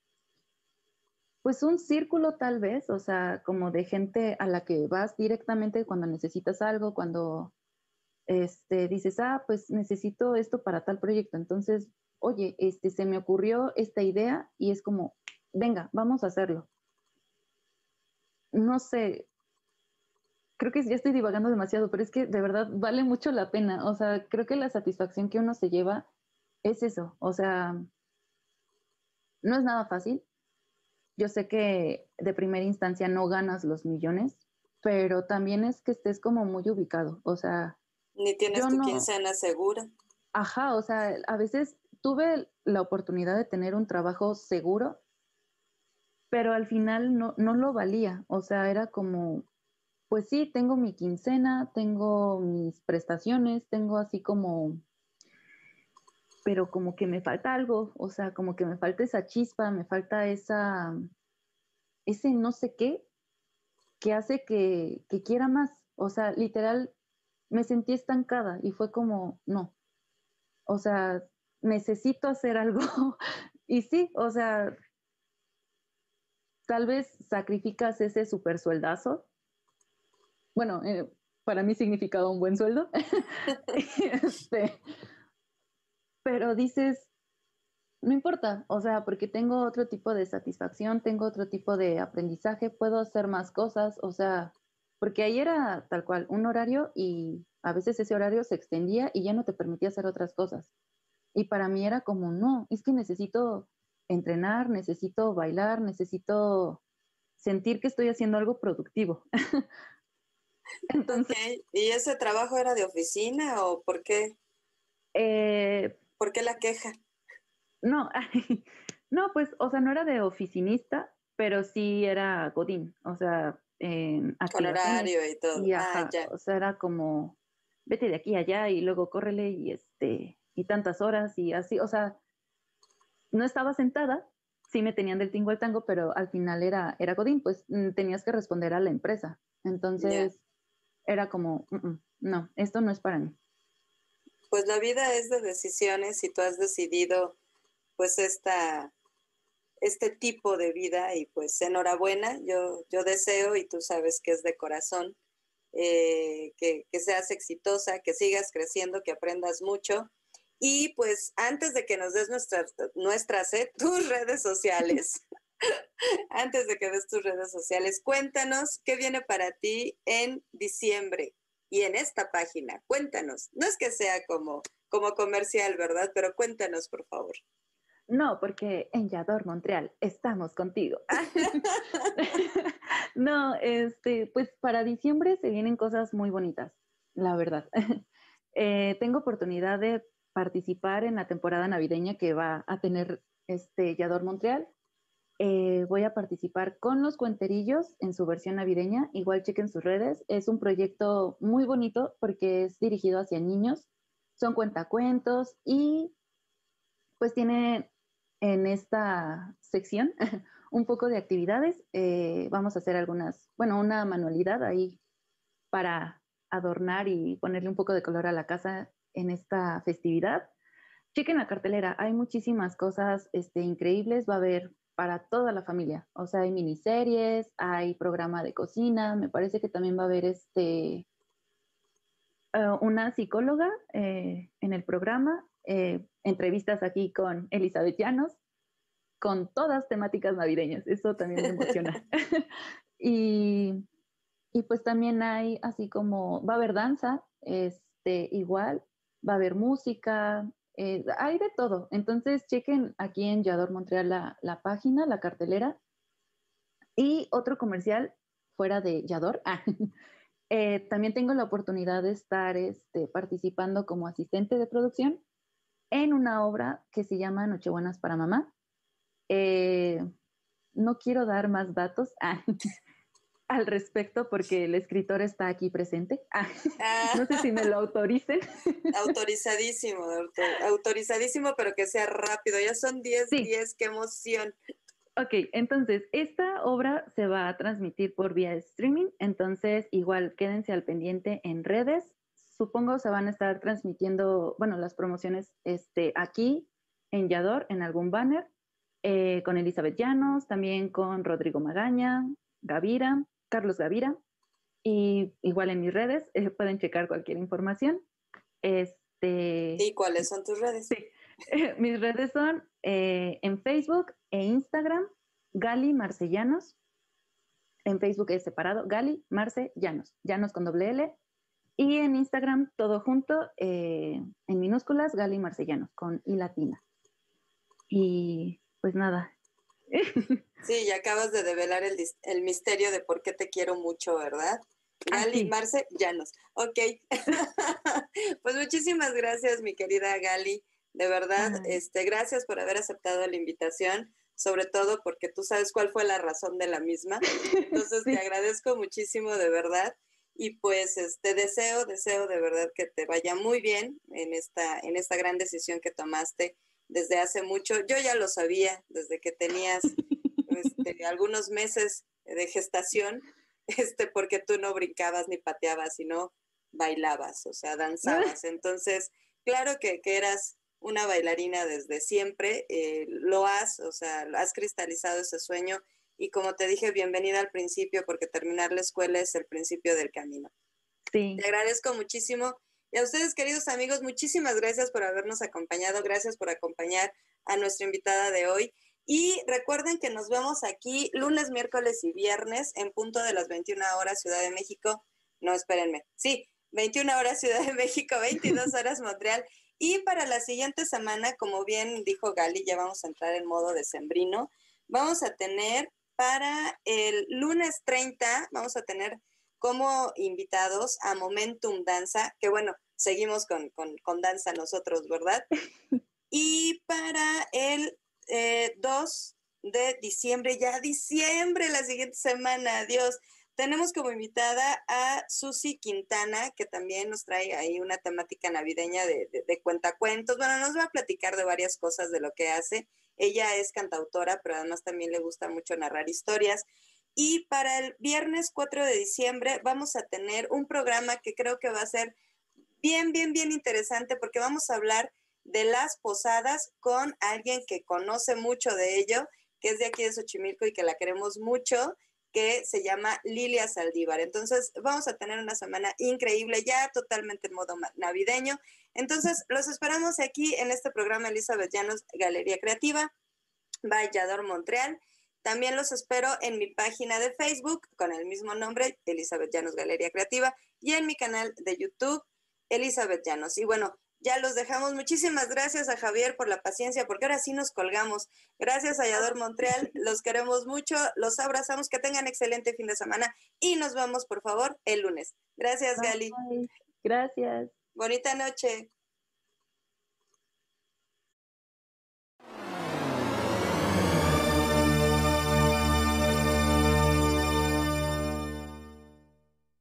pues un círculo tal vez, o sea, como de gente a la que vas directamente cuando necesitas algo, cuando este, dices, ah, pues necesito esto para tal proyecto. Entonces, oye, este, se me ocurrió esta idea y es como, venga, vamos a hacerlo. No sé, creo que ya estoy divagando demasiado, pero es que de verdad vale mucho la pena. O sea, creo que la satisfacción que uno se lleva es eso, o sea, no es nada fácil. Yo sé que de primera instancia no ganas los millones, pero también es que estés como muy ubicado, o sea... Ni tienes tu quincena segura. Ajá, o sea, a veces tuve la oportunidad de tener un trabajo seguro, pero al final no, no lo valía, o sea, era como, pues sí, tengo mi quincena, tengo mis prestaciones, tengo así como pero como que me falta algo, o sea, como que me falta esa chispa, me falta esa, ese no sé qué, que hace que, que quiera más. O sea, literal, me sentí estancada y fue como, no, o sea, necesito hacer algo. y sí, o sea, tal vez sacrificas ese super sueldazo. Bueno, eh, para mí significaba un buen sueldo. este, pero dices, no importa, o sea, porque tengo otro tipo de satisfacción, tengo otro tipo de aprendizaje, puedo hacer más cosas, o sea, porque ahí era tal cual un horario y a veces ese horario se extendía y ya no te permitía hacer otras cosas. Y para mí era como, no, es que necesito entrenar, necesito bailar, necesito sentir que estoy haciendo algo productivo. Entonces, ¿Y ese trabajo era de oficina o por qué? Eh, ¿Por qué la queja? No, no, pues, o sea, no era de oficinista, pero sí era Godín, o sea, en Con horario y todo. ah, ya. O sea, era como, vete de aquí a allá y luego córrele y este, y tantas horas y así, o sea, no estaba sentada, sí me tenían del tingo al tango, pero al final era, era Godín, pues mm, tenías que responder a la empresa. Entonces, era como, mm, mm, no, esto no es para mí pues la vida es de decisiones y tú has decidido pues esta, este tipo de vida y pues enhorabuena, yo, yo deseo y tú sabes que es de corazón, eh, que, seas exitosa, que sigas creciendo, que aprendas mucho. Y pues antes de que nos des nuestras, nuestras ¿eh? tus redes sociales, antes de que des tus redes sociales, cuéntanos qué viene para ti en diciembre y en esta página. Cuéntanos, no es que sea como, como comercial, ¿verdad? Pero cuéntanos, por favor. No, porque en Yador Montreal estamos contigo. no, este, pues para diciembre se vienen cosas muy bonitas, la verdad. Eh, tengo oportunidad de participar en la temporada navideña que va a tener este Yador Montreal. Eh, voy a participar con los cuenterillos en su versión navideña. Igual chequen sus redes. Es un proyecto muy bonito porque es dirigido hacia niños. Son cuentacuentos y pues tiene en esta sección un poco de actividades. Eh, vamos a hacer algunas, bueno, una manualidad ahí para adornar y ponerle un poco de color a la casa en esta festividad. Chequen la cartelera, hay muchísimas cosas este, increíbles. Va a haber para toda la familia. O sea, hay miniseries, hay programa de cocina, me parece que también va a haber este, eh, una psicóloga eh, en el programa, eh, entrevistas aquí con Elizabeth Llanos, con todas temáticas navideñas. Eso también me emociona. y, Y pues también hay así como, va a haber danza, este, igual, va a haber música, eh, hay de todo. Entonces chequen aquí en Yador Montreal la, la página, la cartelera. Y otro comercial fuera de Yador. Ah, eh, también tengo la oportunidad de estar este, participando como asistente de producción en una obra que se llama Nochebuenas para Mamá. Eh, no quiero dar más datos ah, al respecto porque el escritor está aquí presente. Ah, no sé si me lo autoricen. Autorizadísimo, autorizadísimo, pero que sea rápido. Ya son 10, 10, qué emoción. Ok, entonces esta obra se va a transmitir por vía streaming, entonces igual quédense al pendiente en redes. Supongo se van a estar transmitiendo, bueno, las promociones este, aquí en Yador, en algún banner, eh, con Elizabeth Llanos, también con Rodrigo Magaña, Gavira, Carlos Gavira, y igual en mis redes eh, pueden checar cualquier información. Este, ¿Y cuáles son tus redes? Sí, mis redes son eh, en Facebook e Instagram, Gali Marcellanos. En Facebook es separado, Gali Marce Llanos, Llanos con doble L. Y en Instagram, todo junto, eh, en minúsculas, Gali Marcellanos, con I latina. Y pues nada. Sí, y acabas de develar el, el misterio de por qué te quiero mucho, ¿verdad? Gali Marce Llanos. Ok. pues muchísimas gracias, mi querida Gali. De verdad, este, gracias por haber aceptado la invitación, sobre todo porque tú sabes cuál fue la razón de la misma. Entonces, te agradezco muchísimo, de verdad. Y pues este deseo, deseo de verdad que te vaya muy bien en esta, en esta gran decisión que tomaste desde hace mucho. Yo ya lo sabía desde que tenías este, algunos meses de gestación, este, porque tú no brincabas ni pateabas, sino bailabas, o sea, danzabas. Entonces, claro que, que eras una bailarina desde siempre, eh, lo has, o sea, has cristalizado ese sueño y como te dije, bienvenida al principio porque terminar la escuela es el principio del camino. Sí. Te agradezco muchísimo. Y a ustedes, queridos amigos, muchísimas gracias por habernos acompañado, gracias por acompañar a nuestra invitada de hoy. Y recuerden que nos vemos aquí lunes, miércoles y viernes en punto de las 21 horas Ciudad de México. No, espérenme. Sí, 21 horas Ciudad de México, 22 horas Montreal. Y para la siguiente semana, como bien dijo Gali, ya vamos a entrar en modo decembrino. Vamos a tener para el lunes 30, vamos a tener como invitados a Momentum Danza, que bueno, seguimos con, danza nosotros, ¿verdad? Y para el 2 eh, de diciembre, ya diciembre, la siguiente semana, adiós. Tenemos como invitada a Susi Quintana, que también nos trae ahí una temática navideña de, de, cuentacuentos. Bueno, nos va a platicar de varias cosas de lo que hace. Ella es cantautora, pero además también le gusta mucho narrar historias. Y para el viernes 4 de diciembre vamos a tener un programa que creo que va a ser bien, bien, bien interesante porque vamos a hablar de las posadas con alguien que conoce mucho de ello, que es de aquí de Xochimilco y que la queremos mucho que se llama Lilia Saldívar. Entonces, vamos a tener una semana increíble, ya totalmente en modo navideño. Entonces, los esperamos aquí en este programa Elizabeth Llanos Galería Creativa, Vallador Montreal. También los espero en mi página de Facebook con el mismo nombre, Elizabeth Llanos Galería Creativa, y en mi canal de YouTube, Elizabeth Llanos. Y bueno, ya los dejamos. Muchísimas gracias a Javier por la paciencia, porque ahora sí nos colgamos. Gracias a Yador Montreal, los queremos mucho, los abrazamos, que tengan excelente fin de semana y nos vemos, por favor, el lunes. Gracias, Gali. Gracias. Bonita noche.